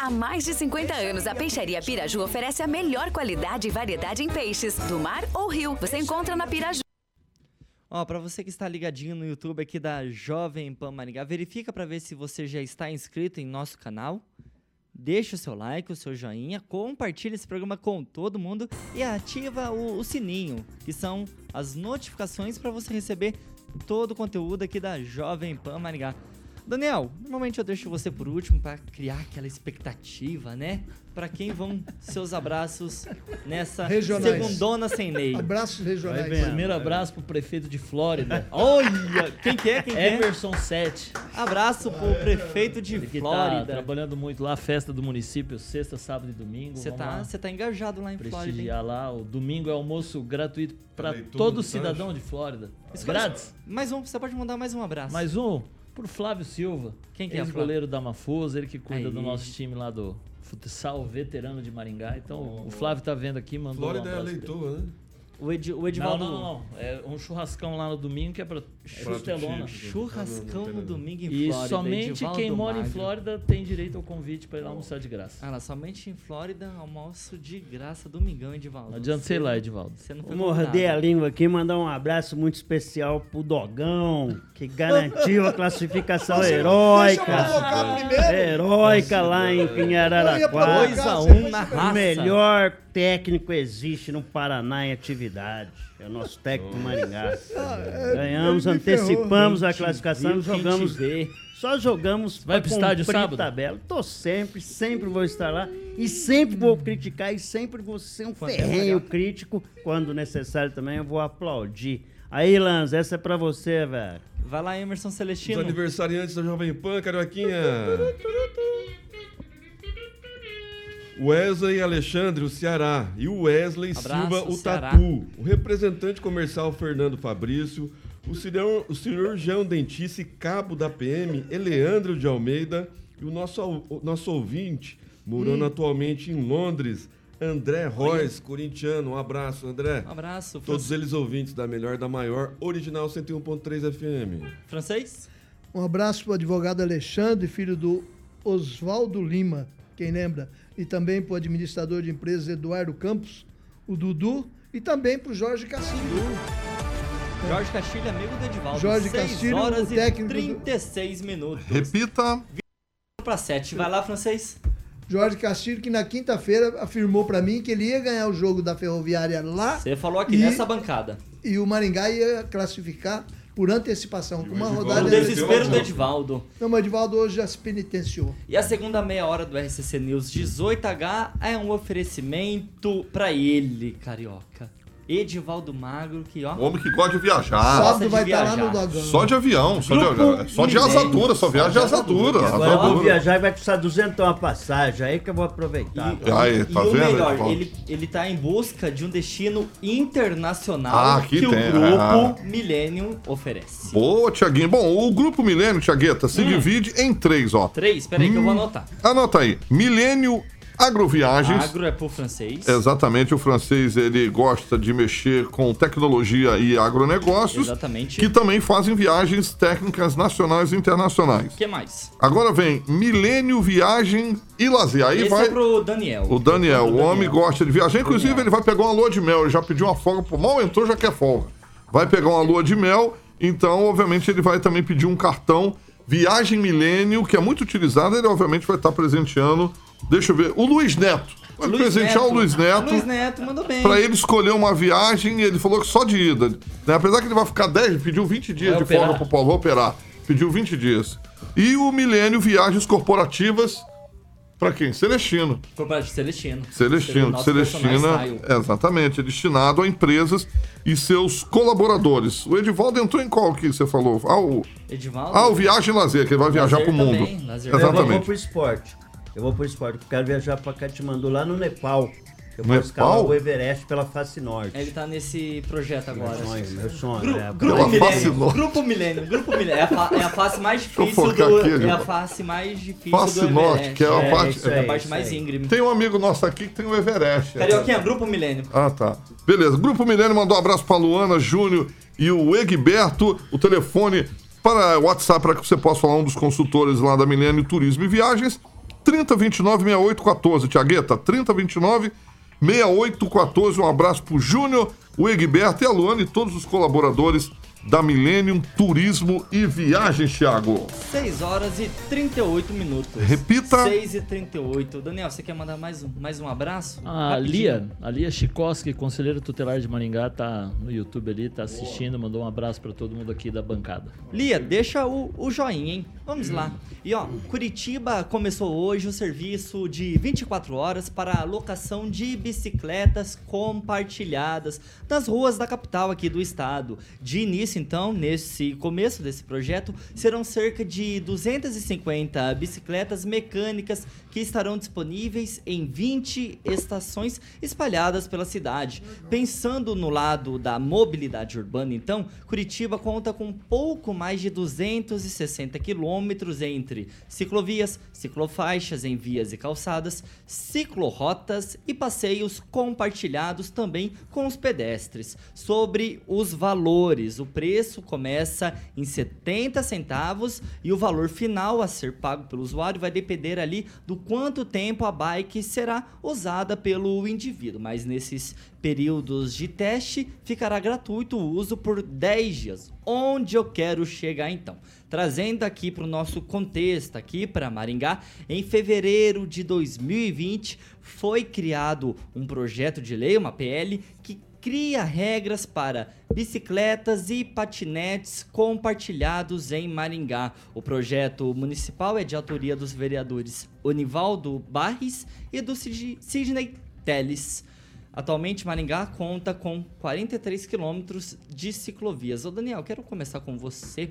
Há mais de 50 anos, a Peixaria Piraju oferece a melhor qualidade e variedade em peixes, do mar ou rio. Você encontra na Piraju. Ó, pra você que está ligadinho no YouTube aqui da Jovem Pan Maringá, verifica pra ver se você já está inscrito em nosso canal. Deixa o seu like, o seu joinha, compartilha esse programa com todo mundo e ativa o, o sininho, que são as notificações para você receber todo o conteúdo aqui da Jovem Pan Maringá. Daniel, normalmente eu deixo você por último para criar aquela expectativa, né? Para quem vão seus abraços nessa Regionais. segundona sem lei. Abraços regionais. Primeiro abraço pro prefeito de Flórida. Olha, quem que é? Quem que é? Emerson 7. Abraço pro prefeito de Ele que tá Flórida. trabalhando muito lá, festa do município, sexta, sábado e domingo. Você tá, você tá engajado lá em Flórida, hein? prestigiar lá. O domingo é almoço gratuito para todo do cidadão de Flórida. Escolhe- Grátis. Mais um, você pode mandar mais um abraço. Mais um pro Flávio Silva. Quem que é, Ex-goleiro da Mafusa, ele que cuida Aí. do nosso time lá do futsal veterano de Maringá. Então, o Flávio tá vendo aqui, mandou um Flórida é abraço pra ele. eleitor, né? O, Ed, o Não, Edivaldo. não, não, não. É um churrascão lá no domingo que é pra chustelona. típico. Churrascão no domingo em E Flórida. somente Edivaldo quem mora em Magro. Flórida tem direito ao convite para ir lá almoçar de graça. Ah, lá, somente em Flórida, almoço de graça, domingão, Edivaldo. Não adianta sei lá, Edivaldo. Você não foi Vou morder a língua aqui e mandar um abraço muito especial pro Dogão, que garantiu a classificação heróica. provocar primeiro. Heróica lá em Eu provocar. 2x1 na raça. melhor técnico existe no Paraná em atividade. É o nosso técnico do Maringá. Ganhamos, ele me ferrou. antecipamos a classificação e jogamos vê. Só jogamos Vai pro estádio sábado? tabela. Tô sempre, sempre vou estar lá. E sempre vou criticar e sempre vou ser um é ferrenho crítico. Quando necessário também eu vou aplaudir. Aí, Lanz, essa é pra você, velho. Vai lá, Emerson Os Celestino. aniversariantes da Jovem Pan, Carioquinha. Wesley Alexandre, o Ceará. E o Wesley Abraço, Silva, o Ceará. Tatu. O representante comercial Fernando Fabrício. O cirurgião, o cirurgião dentista e cabo da PM, Eleandro de Almeida. E o nosso, o nosso ouvinte, morando atualmente em Londres, André Royce, corintiano. Um abraço, André. Um abraço. Todos eles ouvintes da melhor, da maior, original 101.3 FM. Francês? Um abraço para o advogado Alexandre, filho do Oswaldo Lima, quem lembra? E também para o administrador de empresas Eduardo Campos, o Dudu, e também para o Jorge Castilho. Jorge Castilho, amigo do Edivaldo. Jorge 6 Castilho, horas o técnico e do- 36 minutos. Repita. Pra 7. Vai lá, francês. Jorge Castilho, que na quinta-feira afirmou para mim que ele ia ganhar o jogo da Ferroviária lá Você falou aqui E- nessa bancada. e o Maringá ia classificar por antecipação, com uma O rodada... desespero do Edivaldo. Não, mas o Edivaldo hoje já se penitenciou. E a segunda meia hora do RCC News 18H é um oferecimento pra ele, carioca. Edivaldo Magro, que ó. O homem que gosta de viajar. Sábado de vai estar lá viajar. no Dogão. Só de avião, só de, Grupo avião. só de asadura, só viaja de de asadura. Agora eu vou viajar e vai custar 200 a passagem. Aí que eu vou aproveitar. E, Aí, e tá o vendo, melhor, ele, ele tá em busca de um destino internacional Ah, que o tem, grupo ah. Millennium oferece. Boa, Tiaguinho. Bom, o Grupo Milênio, Tiagueta, Hum. se divide em três, ó. Três, peraí que eu vou anotar. Anota aí. Milênio Agroviagens. Agro é pro francês. Exatamente, o francês ele gosta de mexer com tecnologia e agronegócios, Exatamente. que também fazem viagens técnicas nacionais e internacionais. O que mais? Agora vem Milênio Viagem e Lazer. Aí Esse vai é pro Daniel. o Daniel, o homem gosta de viajar. Inclusive, Daniel. ele vai pegar uma lua de mel. Ele já pediu uma folga. Mal entrou, já quer folga. Vai pegar uma lua de mel. Então, obviamente, ele vai também pedir um cartão Viagem Milênio, que é muito utilizado. Ele, obviamente, vai estar presenteando. Deixa eu ver. O Luiz Neto. Vai Luiz presentear o Luiz Neto. Luiz Neto mandou bem. Pra ele escolher uma viagem, ele falou que só de ida. né? Apesar que ele vai ficar 10, pediu 20 dias Vai de operar. folga pro Paulo, operar. Pediu 20 dias. E o Milênio Viagens Corporativas, pra quem? Celestino. Corporativo Celestino. Celestino, Celestina, exatamente, é destinado a empresas e seus colaboradores. O Edivaldo entrou em qual que você falou? Ah, o, Edivaldo. ah, o Viagem e Lazer, que ele vai viajar Lazer pro mundo. também, lazer. Eu vou, Exatamente. pro esporte. Eu vou pro esporte. Eu quero viajar pra Katmandu, lá no Nepal. Eu vou escalar o Everest pela face norte. Ele tá nesse projeto agora. Meu sonho, meu sonho. Gru- é, grupo Milênio. Grupo Milênio. Grupo Milênio. É a, é a face mais difícil do. aqui, é a face mais difícil Face do Norte, Everest. que é a é, parte- é a aí, parte mais íngreme. Tem um amigo nosso aqui que tem o Everest. Carioquinha, Grupo Milênio. Ah, tá. Beleza. Grupo Milênio mandou um abraço pra Luana, Júnior e o Egberto. O telefone para o WhatsApp para que você possa falar um dos consultores lá da Milênio Turismo e Viagens. 3029 6814, Tiagueta. 3029 6814. Um abraço pro Júnior, o Egberto e a Luana e todos os colaboradores da Millennium Turismo e Viagens, Thiago. 6 horas e 38 minutos. Repita. 6 e 38. Daniel, você quer mandar mais um, mais um abraço? A Rapidinho. Lia, a Lia Chikoski, conselheira tutelar de Maringá, tá no YouTube ali, tá assistindo, mandou um abraço pra todo mundo aqui da bancada. Lia, deixa o, o joinha, hein? Vamos lá. E ó, Curitiba começou hoje o serviço de 24 horas para a locação de bicicletas compartilhadas nas ruas da capital aqui do estado. De início, então, nesse começo desse projeto, serão cerca de 250 bicicletas mecânicas que estarão disponíveis em 20 estações espalhadas pela cidade. Pensando no lado da mobilidade urbana, então, Curitiba conta com pouco mais de 260 quilômetros entre ciclovias, ciclofaixas em vias e calçadas, ciclorotas e passeios compartilhados também com os pedestres. Sobre os valores, o preço começa em 70 centavos e o valor final a ser pago pelo usuário vai depender ali do quanto tempo a bike será usada pelo indivíduo, mas nesses períodos de teste ficará gratuito o uso por 10 dias. Onde eu quero chegar então? Trazendo aqui para o nosso contexto, aqui para Maringá, em fevereiro de 2020 foi criado um projeto de lei, uma PL, que cria regras para bicicletas e patinetes compartilhados em Maringá. O projeto municipal é de autoria dos vereadores Onivaldo Barres e do Sidney Teles. Atualmente, Maringá conta com 43 quilômetros de ciclovias. Ô Daniel, quero começar com você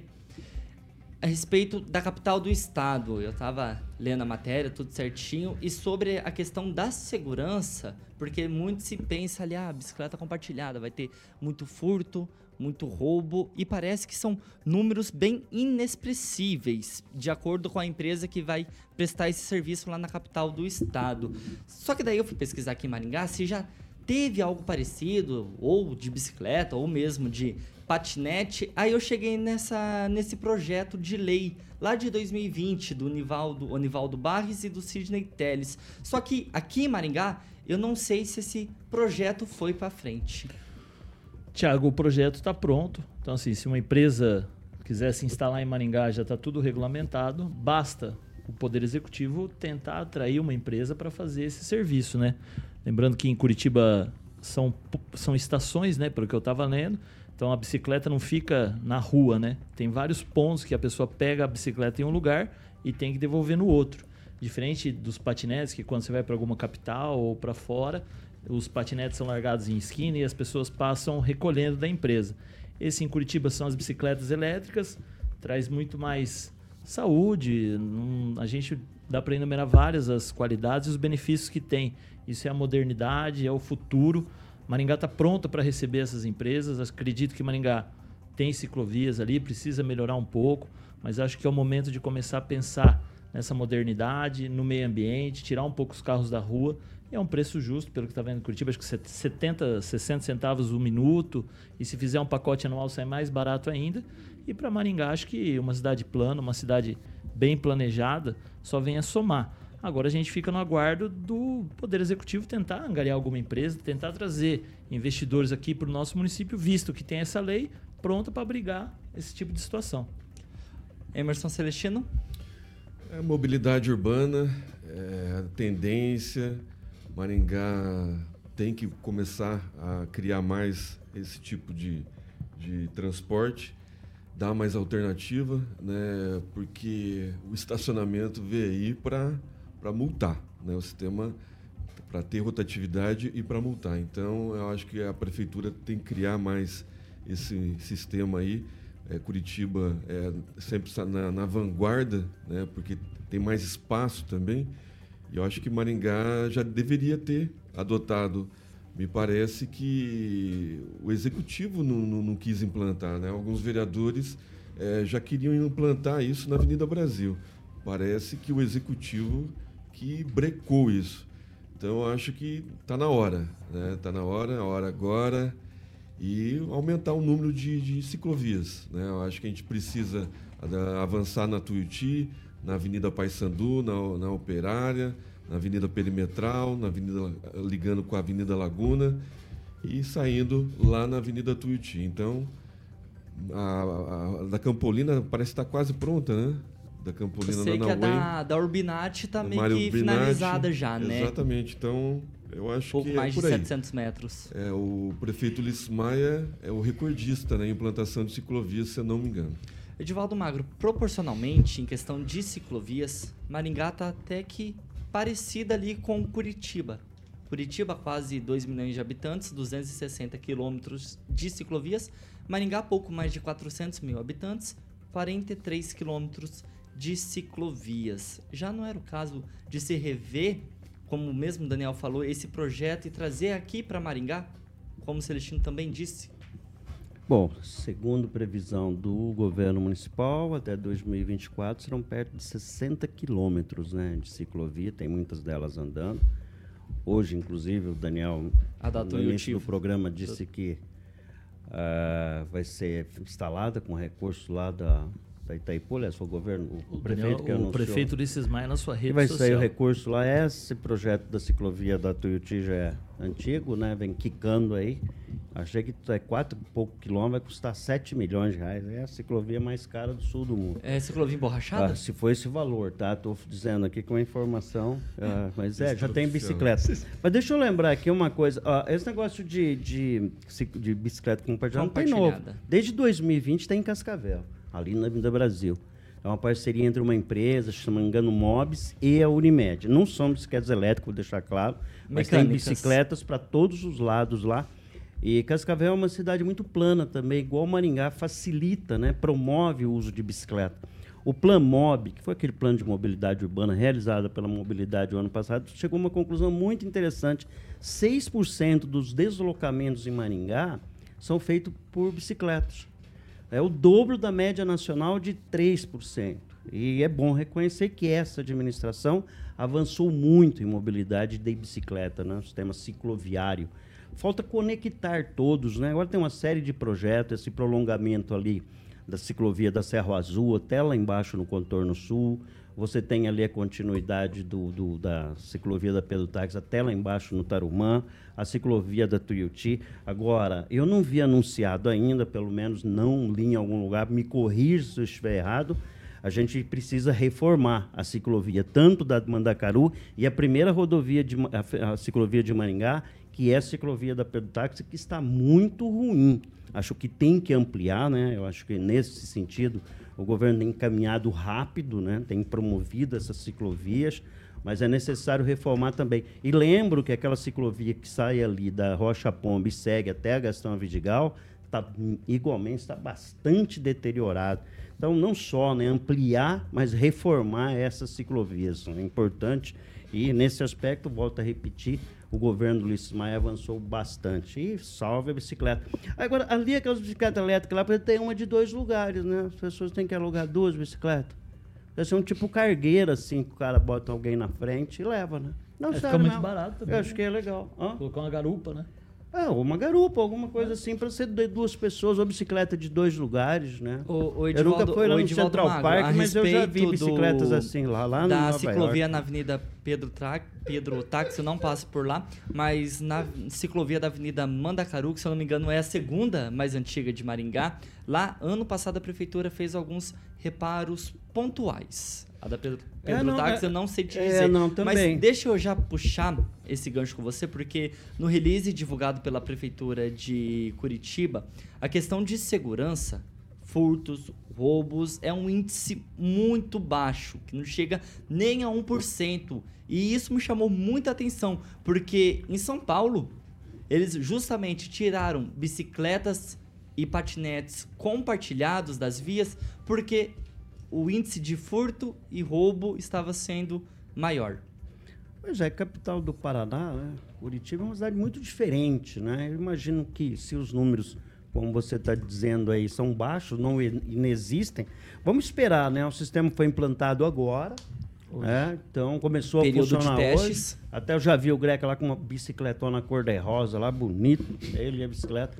a respeito da capital do estado. Eu estava lendo a matéria, tudo certinho, e sobre a questão da segurança, porque muito se pensa ali, ah, bicicleta compartilhada, vai ter muito furto, muito roubo, e parece que são números bem inexpressíveis, de acordo com a empresa que vai prestar esse serviço lá na capital do estado. Só que daí eu fui pesquisar aqui em Maringá se já teve algo parecido, ou de bicicleta, ou mesmo de patinete. Aí eu cheguei nessa, nesse projeto de lei lá de 2020 do Nivaldo, Onivaldo Barres e do Sidney Teles. Só que aqui em Maringá, eu não sei se esse projeto foi para frente. Tiago, o projeto está pronto. Então, assim, se uma empresa quiser se instalar em Maringá, já está tudo regulamentado. Basta o Poder Executivo tentar atrair uma empresa para fazer esse serviço, né? Lembrando que em Curitiba são, são estações, né? Pelo que eu estava lendo. Então a bicicleta não fica na rua, né? Tem vários pontos que a pessoa pega a bicicleta em um lugar e tem que devolver no outro. Diferente dos patinetes, que quando você vai para alguma capital ou para fora, os patinetes são largados em esquina e as pessoas passam recolhendo da empresa. Esse em Curitiba são as bicicletas elétricas, traz muito mais saúde. a gente dá para enumerar várias as qualidades e os benefícios que tem. Isso é a modernidade, é o futuro. Maringá está pronta para receber essas empresas. Acredito que Maringá tem ciclovias ali, precisa melhorar um pouco, mas acho que é o momento de começar a pensar nessa modernidade, no meio ambiente, tirar um pouco os carros da rua. E é um preço justo, pelo que está vendo em Curitiba, acho que 70, 60 centavos o minuto. E se fizer um pacote anual, sai mais barato ainda. E para Maringá, acho que uma cidade plana, uma cidade bem planejada, só vem a somar. Agora a gente fica no aguardo do Poder Executivo tentar angariar alguma empresa, tentar trazer investidores aqui para o nosso município, visto que tem essa lei pronta para abrigar esse tipo de situação. Emerson Celestino? É mobilidade urbana, é tendência. Maringá tem que começar a criar mais esse tipo de, de transporte dar mais alternativa, né? Porque o estacionamento veio aí para para multar, né? O sistema para ter rotatividade e para multar. Então, eu acho que a prefeitura tem que criar mais esse sistema aí. É, Curitiba é sempre está na, na, vanguarda, né? Porque tem mais espaço também. E eu acho que Maringá já deveria ter adotado. Me parece que o executivo não, não, não quis implantar, né? Alguns vereadores é, já queriam implantar isso na Avenida Brasil. Parece que o executivo que brecou isso. Então, acho que está na hora. Né? Tá na hora, a hora agora. E aumentar o número de, de ciclovias. Né? Eu acho que a gente precisa avançar na Tuiuti, na Avenida Paissandu, na, na Operária, na Avenida Perimetral, na Avenida ligando com a Avenida Laguna e saindo lá na Avenida Tuiuti. Então, a, a, a da Campolina parece estar quase pronta, né? Da Campolina Eu sei que a da, da Urbinati está meio que finalizada já, né? Exatamente. Então, eu acho Pouco que mais é de 700 metros. É, o prefeito Ulisses Maia é o recordista na né, implantação de ciclovias, se eu não me engano. Edivaldo Magro, proporcionalmente, em questão de ciclovias, Maringá está até que parecida ali com Curitiba. Curitiba, quase 2 milhões de habitantes, 260 quilômetros de ciclovias. Maringá, pouco mais de 400 mil habitantes, 43 quilômetros de ciclovias. Já não era o caso de se rever, como mesmo Daniel falou, esse projeto e trazer aqui para Maringá, como o Celestino também disse? Bom, segundo previsão do governo municipal, até 2024 serão perto de 60 quilômetros né, de ciclovia, tem muitas delas andando. Hoje, inclusive, o Daniel, no início do programa, disse que uh, vai ser instalada com recurso lá da, da Itaipu, aliás, foi o governo, o, o prefeito Daniel, que anunciou. O prefeito Ulisses Maia na sua rede vai social. sair o recurso lá. Esse projeto da ciclovia da Tuiuti já é antigo, né? Vem quicando aí. Achei que é 4 e pouco quilômetros, vai custar 7 milhões de reais. É a ciclovia mais cara do sul do mundo. É ciclovia emborrachada? Ah, se for esse valor, tá? Tô dizendo aqui com a informação. ah, mas é, já tem bicicleta. Mas deixa eu lembrar aqui uma coisa. ó, esse negócio de, de, de bicicleta compartilhada não tem novo. Desde 2020 tem em Cascavel, ali na Avenida Brasil. É uma parceria entre uma empresa, se não me engano, Mobs e a Unimed. Não são bicicletas elétricas, vou deixar claro, mas tem bicicletas para todos os lados lá. E Cascavel é uma cidade muito plana também, igual Maringá, facilita, né, promove o uso de bicicleta. O Plan Mob, que foi aquele plano de mobilidade urbana realizado pela Mobilidade o ano passado, chegou a uma conclusão muito interessante. 6% dos deslocamentos em Maringá são feitos por bicicletas. É o dobro da média nacional de 3%. E é bom reconhecer que essa administração avançou muito em mobilidade de bicicleta, né? sistema cicloviário. Falta conectar todos, né? Agora tem uma série de projetos, esse prolongamento ali da ciclovia da Serra Azul até lá embaixo no contorno sul. Você tem ali a continuidade do, do- da ciclovia da Pedro Táxi até lá embaixo no Tarumã, a ciclovia da Tuiuti. Agora, eu não vi anunciado ainda, pelo menos não li em algum lugar, me corrija se eu estiver errado, a gente precisa reformar a ciclovia, tanto da Mandacaru e a primeira rodovia, de, a, ciclovia de Maringá, que é a ciclovia da Pedro Táxi, que está muito ruim. Acho que tem que ampliar, né? Eu acho que nesse sentido o governo tem caminhado rápido, né? Tem promovido essas ciclovias, mas é necessário reformar também. E lembro que aquela ciclovia que sai ali da Rocha Pomba e segue até a Gastão Vidigal, tá, igualmente está bastante deteriorado. Então, não só né, ampliar, mas reformar essas ciclovias. É importante. E, nesse aspecto, volto a repetir, o governo do Ulisses Maia avançou bastante. E salve a bicicleta. Agora, ali aquelas bicicletas elétricas lá, tem uma de dois lugares, né? As pessoas têm que alugar duas bicicletas. Deve ser um tipo cargueira, assim, que o cara bota alguém na frente e leva, né? Não, É, fica sério muito mesmo. barato também, Eu acho né? que é legal. Hã? Colocar uma garupa, né? É, uma garupa, alguma coisa assim, para ser de duas pessoas, ou bicicleta de dois lugares, né? O, o eu nunca Edivaldo, fui lá no Edivaldo Central Magro, Park, mas eu já vi bicicletas do- assim lá, lá no Da Nova ciclovia York. na Avenida Pedro, Tra... Pedro Táxi, eu não passo por lá, mas na ciclovia da Avenida Mandacaru, que se eu não me engano é a segunda mais antiga de Maringá, lá ano passado a prefeitura fez alguns reparos pontuais. A da Pedro, É, Pedro não, Táxi é- eu não sei te é, dizer. não, também. Mas deixa eu já puxar esse gancho com você, porque no release divulgado pela prefeitura de Curitiba, a questão de segurança, furtos, roubos, é um índice muito baixo, que não chega nem a 1%. E isso me chamou muita atenção, porque em São Paulo, eles justamente tiraram bicicletas e patinetes compartilhados das vias, porque o índice de furto e roubo estava sendo maior. Pois é, capital do Paraná, né? Curitiba é uma cidade muito diferente, né? Eu imagino que se os números, como você está dizendo aí, são baixos, não in- inexistem, vamos esperar, né? O sistema foi implantado agora, né? então começou Período a funcionar testes. hoje. Até eu já vi o Greca lá com uma bicicletona cor-de-rosa lá, bonito, ele e a bicicleta.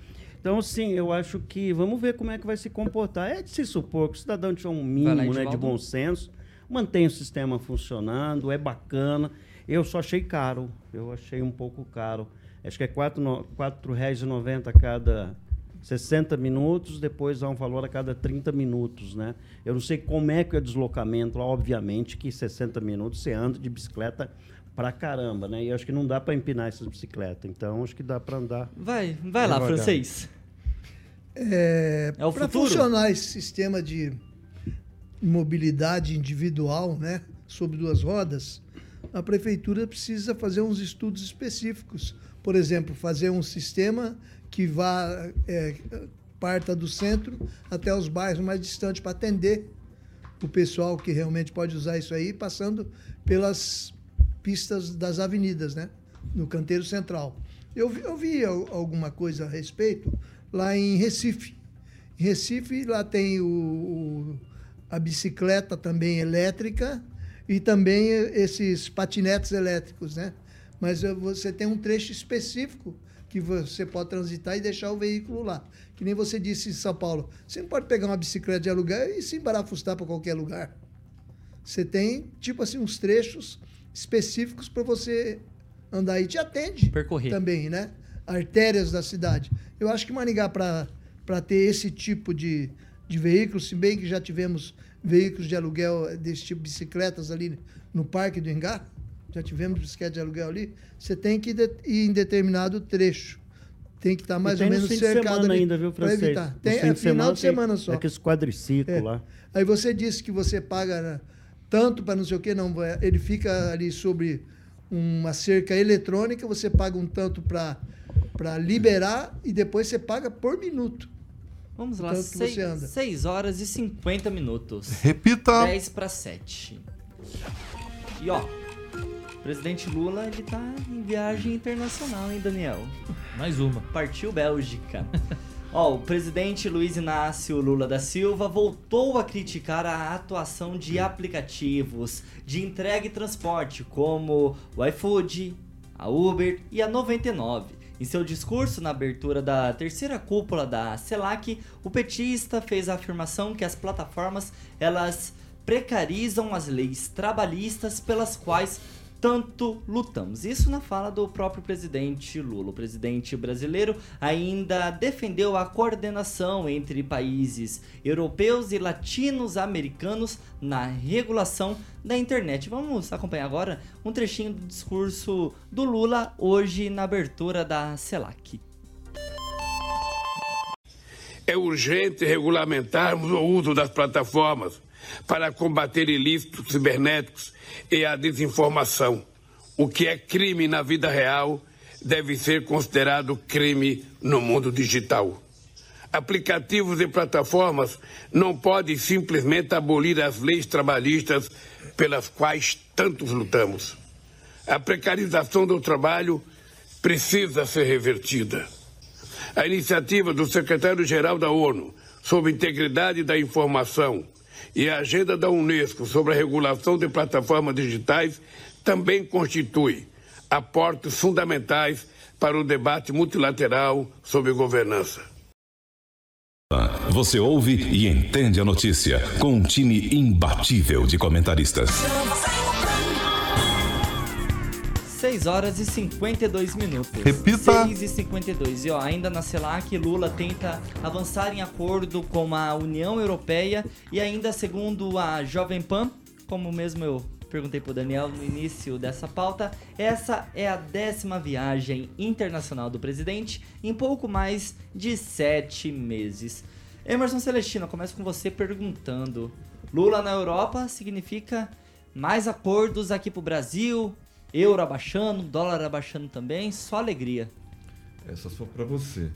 Então, sim, eu acho que vamos ver como é que vai se comportar. É de se supor que o cidadão tiver um mínimo né, de bom senso, mantém o sistema funcionando, é bacana. Eu só achei caro, eu achei um pouco caro. Acho que é R$ 4,90 a cada 60 minutos, depois há um valor a cada 30 minutos, né? Eu não sei como é que é o deslocamento, lá, obviamente que 60 minutos você anda de bicicleta pra caramba, né? E acho que não dá para empinar essas bicicletas, então acho que dá para andar. Vai, vai lá, Devagar. francês. É, É Para funcionar esse sistema de mobilidade individual, né, sobre duas rodas, a prefeitura precisa fazer uns estudos específicos. Por exemplo, fazer um sistema que vá é, parta do centro até os bairros mais distantes para atender o pessoal que realmente pode usar isso aí, passando pelas pistas das avenidas, né? No canteiro central. Eu vi, eu vi al- alguma coisa a respeito lá em Recife. Em Recife, lá tem o, o- a bicicleta também elétrica e também esses patinetes elétricos, né? Mas eh, você tem um trecho específico que você pode transitar e deixar o veículo lá. Que nem você disse em São Paulo. Você não pode pegar uma bicicleta de aluguel e se embarafustar para qualquer lugar. Você tem, tipo assim, uns trechos específicos para você andar e te atende Percorrer. também, né? Artérias da cidade. Eu acho que Maringá, para ter esse tipo de, de veículo, se bem que já tivemos veículos de aluguel desse tipo, bicicletas ali no Parque do Engar, já tivemos bicicleta de aluguel ali, você tem que ir em determinado trecho. Tem que estar mais ou menos cercado ali ainda, viu, para evitar. Tem, é final de semana só. Aqueles quadriciclos é. lá. Aí você disse que você paga né, tanto para não sei o que, não. É, ele fica ali sobre uma cerca eletrônica, você paga um tanto para liberar e depois você paga por minuto. Vamos lá, 6 horas e 50 minutos. Repita. 10 para 7. E ó, o presidente Lula, ele tá em viagem internacional, hein, Daniel? Mais uma. Partiu Bélgica. Ó, o presidente Luiz Inácio Lula da Silva voltou a criticar a atuação de aplicativos de entrega e transporte, como o iFood, a Uber e a 99. Em seu discurso na abertura da terceira cúpula da CELAC, o petista fez a afirmação que as plataformas elas precarizam as leis trabalhistas pelas quais tanto lutamos. Isso na fala do próprio presidente Lula. O presidente brasileiro ainda defendeu a coordenação entre países europeus e latino-americanos na regulação da internet. Vamos acompanhar agora um trechinho do discurso do Lula hoje na abertura da CELAC. É urgente regulamentarmos o uso das plataformas para combater ilícitos cibernéticos e a desinformação. O que é crime na vida real deve ser considerado crime no mundo digital. Aplicativos e plataformas não podem simplesmente abolir as leis trabalhistas pelas quais tantos lutamos. A precarização do trabalho precisa ser revertida. A iniciativa do secretário-geral da ONU sobre integridade da informação e a agenda da Unesco sobre a regulação de plataformas digitais também constitui aportes fundamentais para o debate multilateral sobre governança. Você ouve e entende a notícia com um time imbatível de comentaristas. 6 horas e 52 minutos. Repita. 6 e 52. E ó, ainda na CELAC, Lula tenta avançar em acordo com a União Europeia e ainda segundo a Jovem Pan, como mesmo eu perguntei pro Daniel no início dessa pauta, essa é a décima viagem internacional do presidente em pouco mais de sete meses. Emerson Celestino, começo com você perguntando: Lula na Europa significa mais acordos aqui pro Brasil, euro abaixando, dólar abaixando também, só alegria. Essa só para você.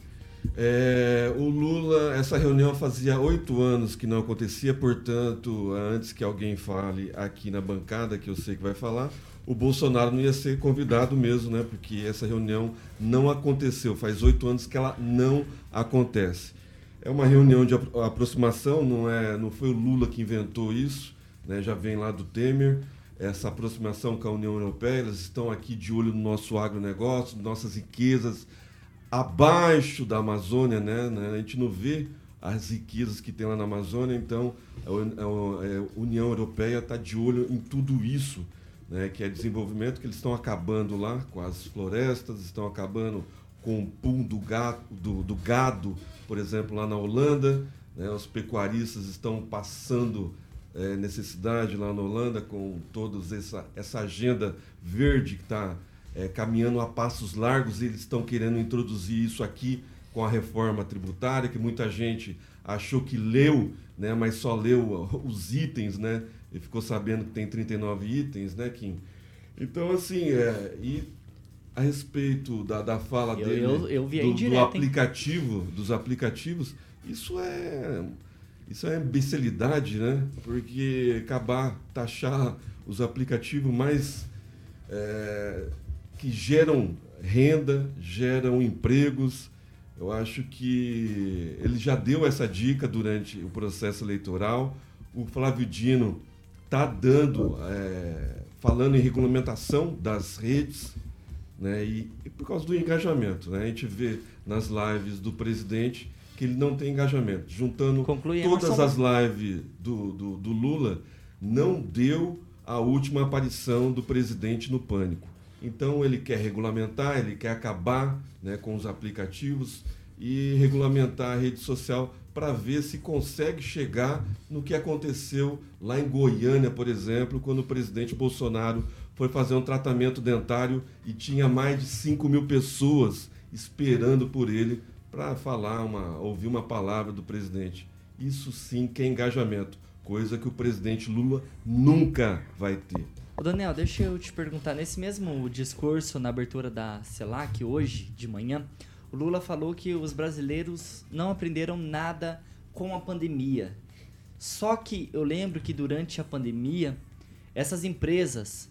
É, o Lula, essa reunião fazia oito anos que não acontecia, portanto, antes que alguém fale aqui na bancada, que eu sei que vai falar, o Bolsonaro não ia ser convidado mesmo, né? Porque essa reunião não aconteceu. Faz oito anos que ela não acontece. É uma reunião de aproximação, não é? Não foi o Lula que inventou isso, né? Já vem lá do Temer essa aproximação com a União Europeia, elas estão aqui de olho no nosso agronegócio, nossas riquezas abaixo da Amazônia, né? né? A gente não vê as riquezas que tem lá na Amazônia, então a União Europeia está de olho em tudo isso, né? que é desenvolvimento, que eles estão acabando lá com as florestas, estão acabando com o pum do, do, do gado, por exemplo, lá na Holanda. Né? Os pecuaristas estão passando é, necessidade lá na Holanda, com toda essa, essa agenda verde que está é, caminhando a passos largos, eles estão querendo introduzir isso aqui com a reforma tributária, que muita gente achou que leu, né, mas só leu os itens, né, e ficou sabendo que tem 39 itens, né, Kim? Então, assim, é, e a respeito da, da fala eu, dele, eu, eu do, direto, do aplicativo, dos aplicativos, isso é isso é imbecilidade, né? Porque acabar, taxar os aplicativos mais é, que geram renda, geram empregos. Eu acho que ele já deu essa dica durante o processo eleitoral. O Flávio Dino está dando, é, falando em regulamentação das redes, né? E, e, por causa do engajamento, né? A gente vê nas lives do presidente que ele não tem engajamento. Juntando Conclui, todas as lives do, do, do, Lula, não deu a última aparição do presidente no Pânico. Então ele quer regulamentar, ele quer acabar né, com os aplicativos e regulamentar a rede social para ver se consegue chegar no que aconteceu lá em Goiânia, por exemplo, quando o presidente Bolsonaro foi fazer um tratamento dentário e tinha mais de 5 mil pessoas esperando por ele para falar uma, ouvir uma palavra do presidente. Isso sim que é engajamento, coisa que o presidente Lula nunca vai ter. Ô Daniel, deixa eu te perguntar, nesse mesmo discurso na abertura da CELAC hoje de manhã, o Lula falou que os brasileiros não aprenderam nada com a pandemia. Só que eu lembro que durante a pandemia, essas empresas,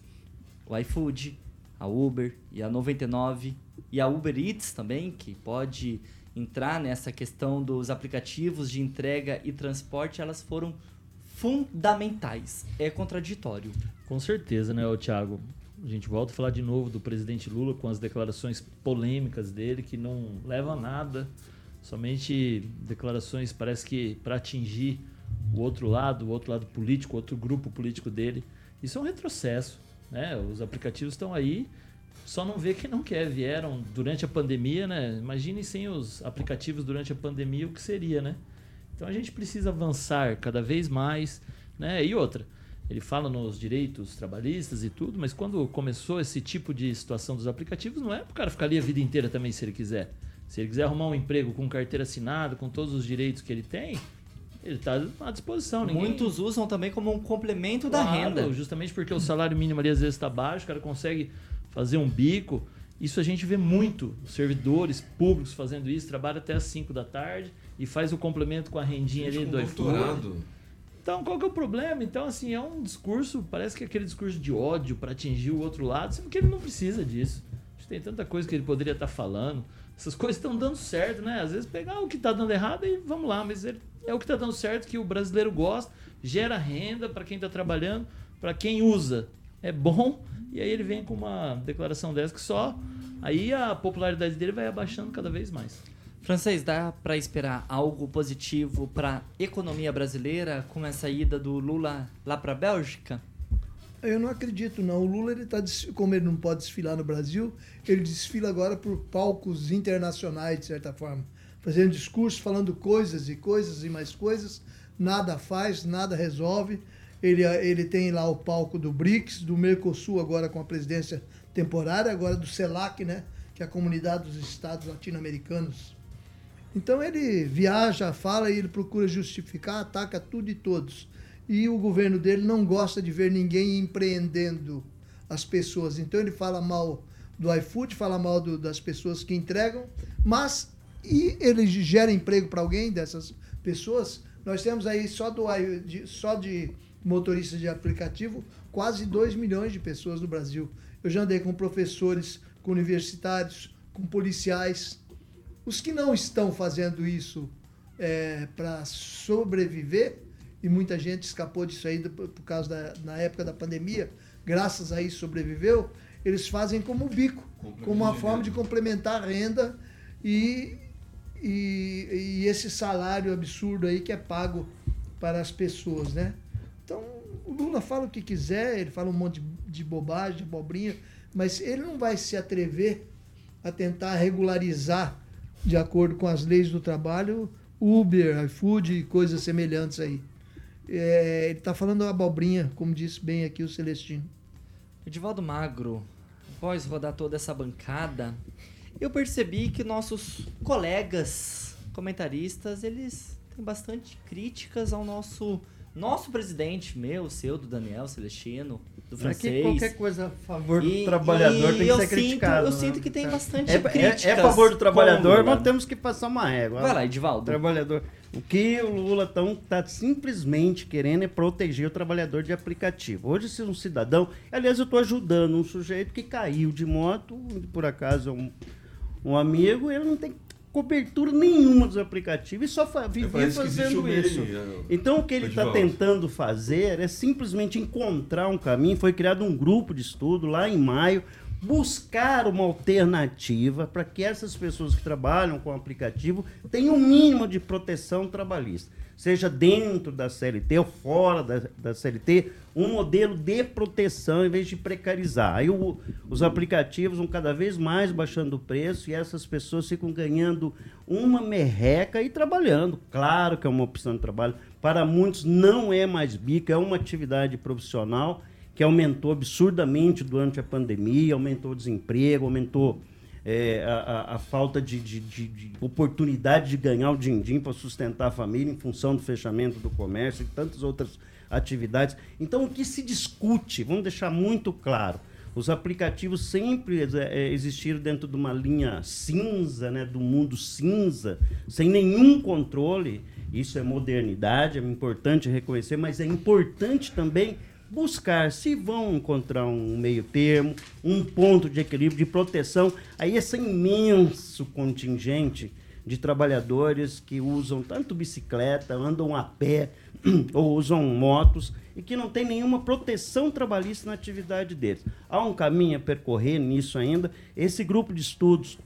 o iFood, a Uber e a 99 e a Uber Eats também, que pode entrar nessa questão dos aplicativos de entrega e transporte, elas foram fundamentais. É contraditório. Com certeza, né, Thiago? A gente volta a falar de novo do presidente Lula com as declarações polêmicas dele que não levam a nada, somente declarações parece que para atingir o outro lado, o outro lado político, outro grupo político dele. Isso é um retrocesso, né? Os aplicativos estão aí, só não vê quem não quer. Vieram durante a pandemia, né? Imagine sem os aplicativos durante a pandemia o que seria, né? Então a gente precisa avançar cada vez mais, né? E outra, ele fala nos direitos trabalhistas e tudo, mas quando começou esse tipo de situação dos aplicativos, não é para o cara ficar ali a vida inteira também, se ele quiser. Se ele quiser arrumar um emprego com carteira assinada, com todos os direitos que ele tem, ele está à disposição. Ninguém... Muitos usam também como um complemento claro, da renda. Justamente porque o salário mínimo ali às vezes está baixo, o cara consegue fazer um bico. Isso a gente vê muito. Servidores públicos fazendo isso, trabalha até as 5 da tarde e faz o complemento com a rendinha gente, ali do iFood. Então, qual que é o problema? Então, assim, é um discurso, parece que é aquele discurso de ódio para atingir o outro lado, sendo que ele não precisa disso. Tem tanta coisa que ele poderia estar tá falando. Essas coisas estão dando certo, né? Às vezes pegar o que está dando errado e vamos lá, mas ele, é o que está dando certo, que o brasileiro gosta, gera renda para quem está trabalhando, para quem usa. É bom, e aí ele vem com uma declaração dessa que só aí a popularidade dele vai abaixando cada vez mais. Francês, dá para esperar algo positivo para a economia brasileira com essa ida do Lula lá para a Bélgica? Eu não acredito, não. O Lula, ele tá, como ele não pode desfilar no Brasil, ele desfila agora por palcos internacionais, de certa forma. Fazendo discurso, falando coisas e coisas e mais coisas. Nada faz, nada resolve. Ele, ele tem lá o palco do BRICS, do Mercosul, agora com a presidência temporária, agora do CELAC, né? que é a Comunidade dos Estados Latino-Americanos então ele viaja, fala e ele procura justificar, ataca tudo e todos. E o governo dele não gosta de ver ninguém empreendendo as pessoas. Então ele fala mal do iFood, fala mal do, das pessoas que entregam, mas e ele gera emprego para alguém dessas pessoas? Nós temos aí só, do, de, só de motoristas de aplicativo quase 2 milhões de pessoas no Brasil. Eu já andei com professores, com universitários, com policiais, os que não estão fazendo isso é, para sobreviver, e muita gente escapou disso aí por causa da na época da pandemia, graças a isso sobreviveu, eles fazem como bico, como uma forma de complementar a renda e, e, e, esse salário absurdo aí que é pago para as pessoas, né? O Lula fala o que quiser, ele fala um monte de, bobagem, de abobrinha, mas ele não vai se atrever a tentar regularizar de acordo com as leis do trabalho, Uber, iFood e coisas semelhantes aí. É, ele está falando abobrinha, como disse bem aqui o Celestino. Edivaldo Magro, após rodar toda essa bancada, eu percebi que nossos colegas comentaristas, eles têm bastante críticas ao nosso nosso presidente, meu, seu, do Daniel Celestino, do francês. É qualquer coisa a favor do e, trabalhador e tem que ser sinto, criticado. Eu né? sinto que tem bastante é, críticas. É, é a favor do trabalhador, mas temos que passar uma régua. Vai lá, Edivaldo. Trabalhador. O que o Lula está simplesmente querendo é proteger o trabalhador de aplicativo. Hoje, se um cidadão. Aliás, eu estou ajudando um sujeito que caiu de moto, por acaso é um, um amigo, ele não tem cobertura nenhuma dos aplicativos e só fa vivia fazendo isso. Meio, então o que ele está tentando fazer é simplesmente encontrar um caminho. Foi criado um grupo de estudo lá em maio, buscar uma alternativa para que essas pessoas que trabalham com o aplicativo tenham o um mínimo de proteção trabalhista. Seja dentro da CLT ou fora da, da CLT, um modelo de proteção em vez de precarizar. Aí o, os aplicativos vão cada vez mais baixando o preço e essas pessoas ficam ganhando uma merreca e trabalhando. Claro que é uma opção de trabalho. Para muitos não é mais bico, é uma atividade profissional que aumentou absurdamente durante a pandemia, aumentou o desemprego, aumentou é, a, a, falta de, de, de, de, oportunidade de ganhar o din-din para sustentar a família em função do fechamento do comércio e tantas outras atividades. Então, o que se discute, vamos deixar muito claro, os aplicativos sempre é, existiram dentro de uma linha cinza, né, do mundo cinza, sem nenhum controle. Isso é modernidade, é importante reconhecer, mas é importante também buscar se vão encontrar um meio termo, um ponto de equilíbrio, de proteção a esse imenso contingente de trabalhadores que usam tanto bicicleta, andam a pé ou usam motos e que não tem nenhuma proteção trabalhista na atividade deles. Há um caminho a percorrer nisso ainda. Esse grupo de estudos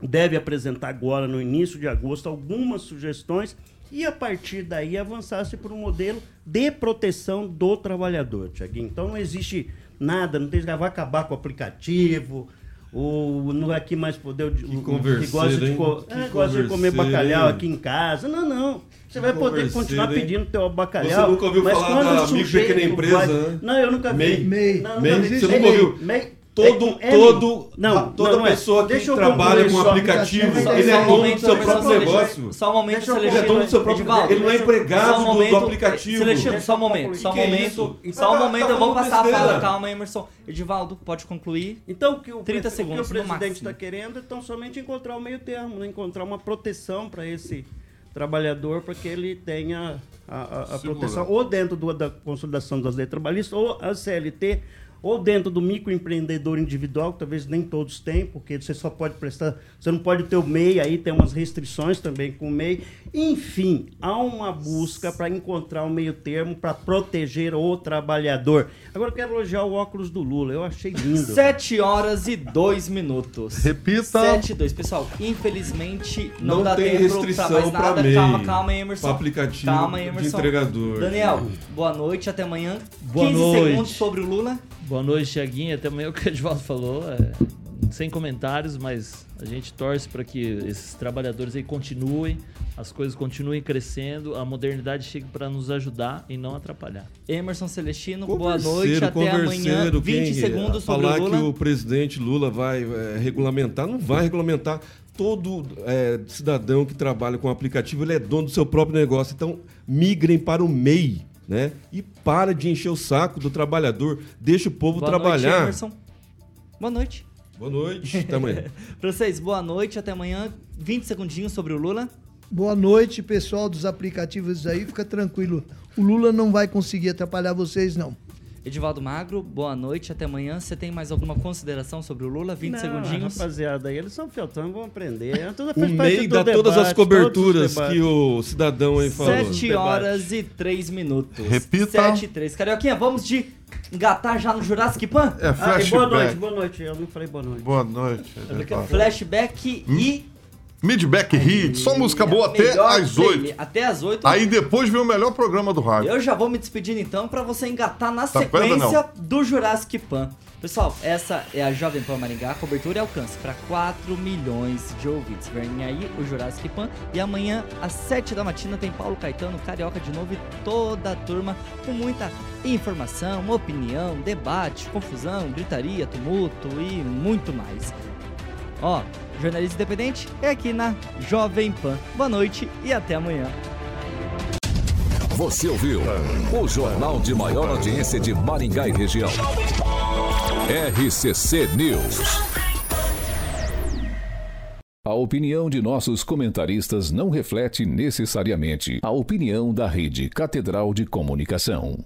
deve apresentar agora, no início de agosto, algumas sugestões e a partir daí avançasse para um modelo de proteção do trabalhador, Tiaguinho. Então não existe nada, não tem que vai acabar com o aplicativo, ou não vai aqui mais poder o, que, que gosta de, co é, gosta de comer bacalhau aqui em casa. Não, não. Você vai poder continuar pedindo teu bacalhau. Você nunca ouviu mas falar da micro pequena empresa, vai... né? Não, eu nunca vi. MEI. Não, MEI. Você nunca ouviu? MEI. Todo, é, todo, não, toda não, pessoa que trabalha com aplicativo, ele é dono do seu próprio negócio. Só um momento, Ele é dono do seu próprio negócio. Ele não é empregado do, do aplicativo. Celestino, só um momento, só um momento. Só um momento, eu vou passar a fala. Calma, Emerson. Edivaldo, pode concluir. Então, o que o, 30 segundos, o que o presidente está querendo é tão somente encontrar o meio termo, né? encontrar uma proteção para esse trabalhador para que ele tenha a, a, a proteção ou dentro do, da consolidação das leis trabalhistas ou a CLT ou dentro do microempreendedor individual, que talvez nem todos têm, porque você só pode prestar, você não pode ter o MEI, aí tem umas restrições também com o MEI. Enfim, há uma busca para encontrar um meio termo para proteger o trabalhador. Agora eu quero elogiar o óculos do Lula, eu achei lindo. 7 horas e 2 minutos. Repita. 7 e 2. Pessoal, infelizmente não, Não dá tem tempo restrição pra mais pra nada. MEI, calma, calma, Emerson. pra aplicativo calma, de Emerson. entregador. Daniel, boa noite, até amanhã. Boa 15 noite. segundos sobre o Lula. Boa noite, Tiaguinho. Até amanhã o que o Edvaldo falou. É, sem comentários, mas a gente torce para que esses trabalhadores aí continuem, as coisas continuem crescendo, a modernidade chegue para nos ajudar e não atrapalhar. Emerson Celestino, boa noite, até amanhã. 20 quem segundos sobre falar o Lula. que o presidente Lula vai é, regulamentar, não vai regulamentar. Todo é, cidadão que trabalha com aplicativo, ele é dono do seu próprio negócio. Então, migrem para o MEI, né? E para de encher o saco do trabalhador. Deixa o povo Boa trabalhar. noite, Emerson. Boa noite. Boa noite. Até amanhã. Pra vocês, boa noite, até amanhã. 20 segundinhos sobre o Lula. Boa noite, pessoal dos aplicativos aí. Fica tranquilo. O Lula não vai conseguir atrapalhar vocês, não. Edivaldo Magro, boa noite, até amanhã. Você tem mais alguma consideração sobre o Lula? 20 Não, segundinhos. Rapaziada, eles são fieltão, vão aprender. É tudo O MEI do dá todas debate, as coberturas que o cidadão aí falou. 7 horas e 3 minutos. Repita. 7 e 3. Carioquinha, vamos de engatar já no Jurassic Pan? É Ah, flashback. boa noite, boa noite. Eu não falei boa noite. Boa noite. Edvaldo. Flashback e. Midback Hit, só música boa até às play- 8. Até às 8. Aí depois vem o melhor programa do rádio. Eu já vou me despedindo então pra você engatar na Tá sequência do Jurassic Pan. Pessoal, essa é a Jovem Pan Maringá, cobertura e alcance para 4 milhões de ouvintes. Vem aí o Jurassic Pan e amanhã às 7 da matina tem Paulo Caetano, Carioca de novo e toda a turma com muita informação, opinião, debate, confusão, gritaria, tumulto e muito mais. Ó, jornalismo independente é aqui na Jovem Pan. Boa noite e até amanhã. Você ouviu o jornal de maior audiência de Maringá e região. RCC News. A opinião de nossos comentaristas não reflete necessariamente a opinião da Rede Catedral de Comunicação.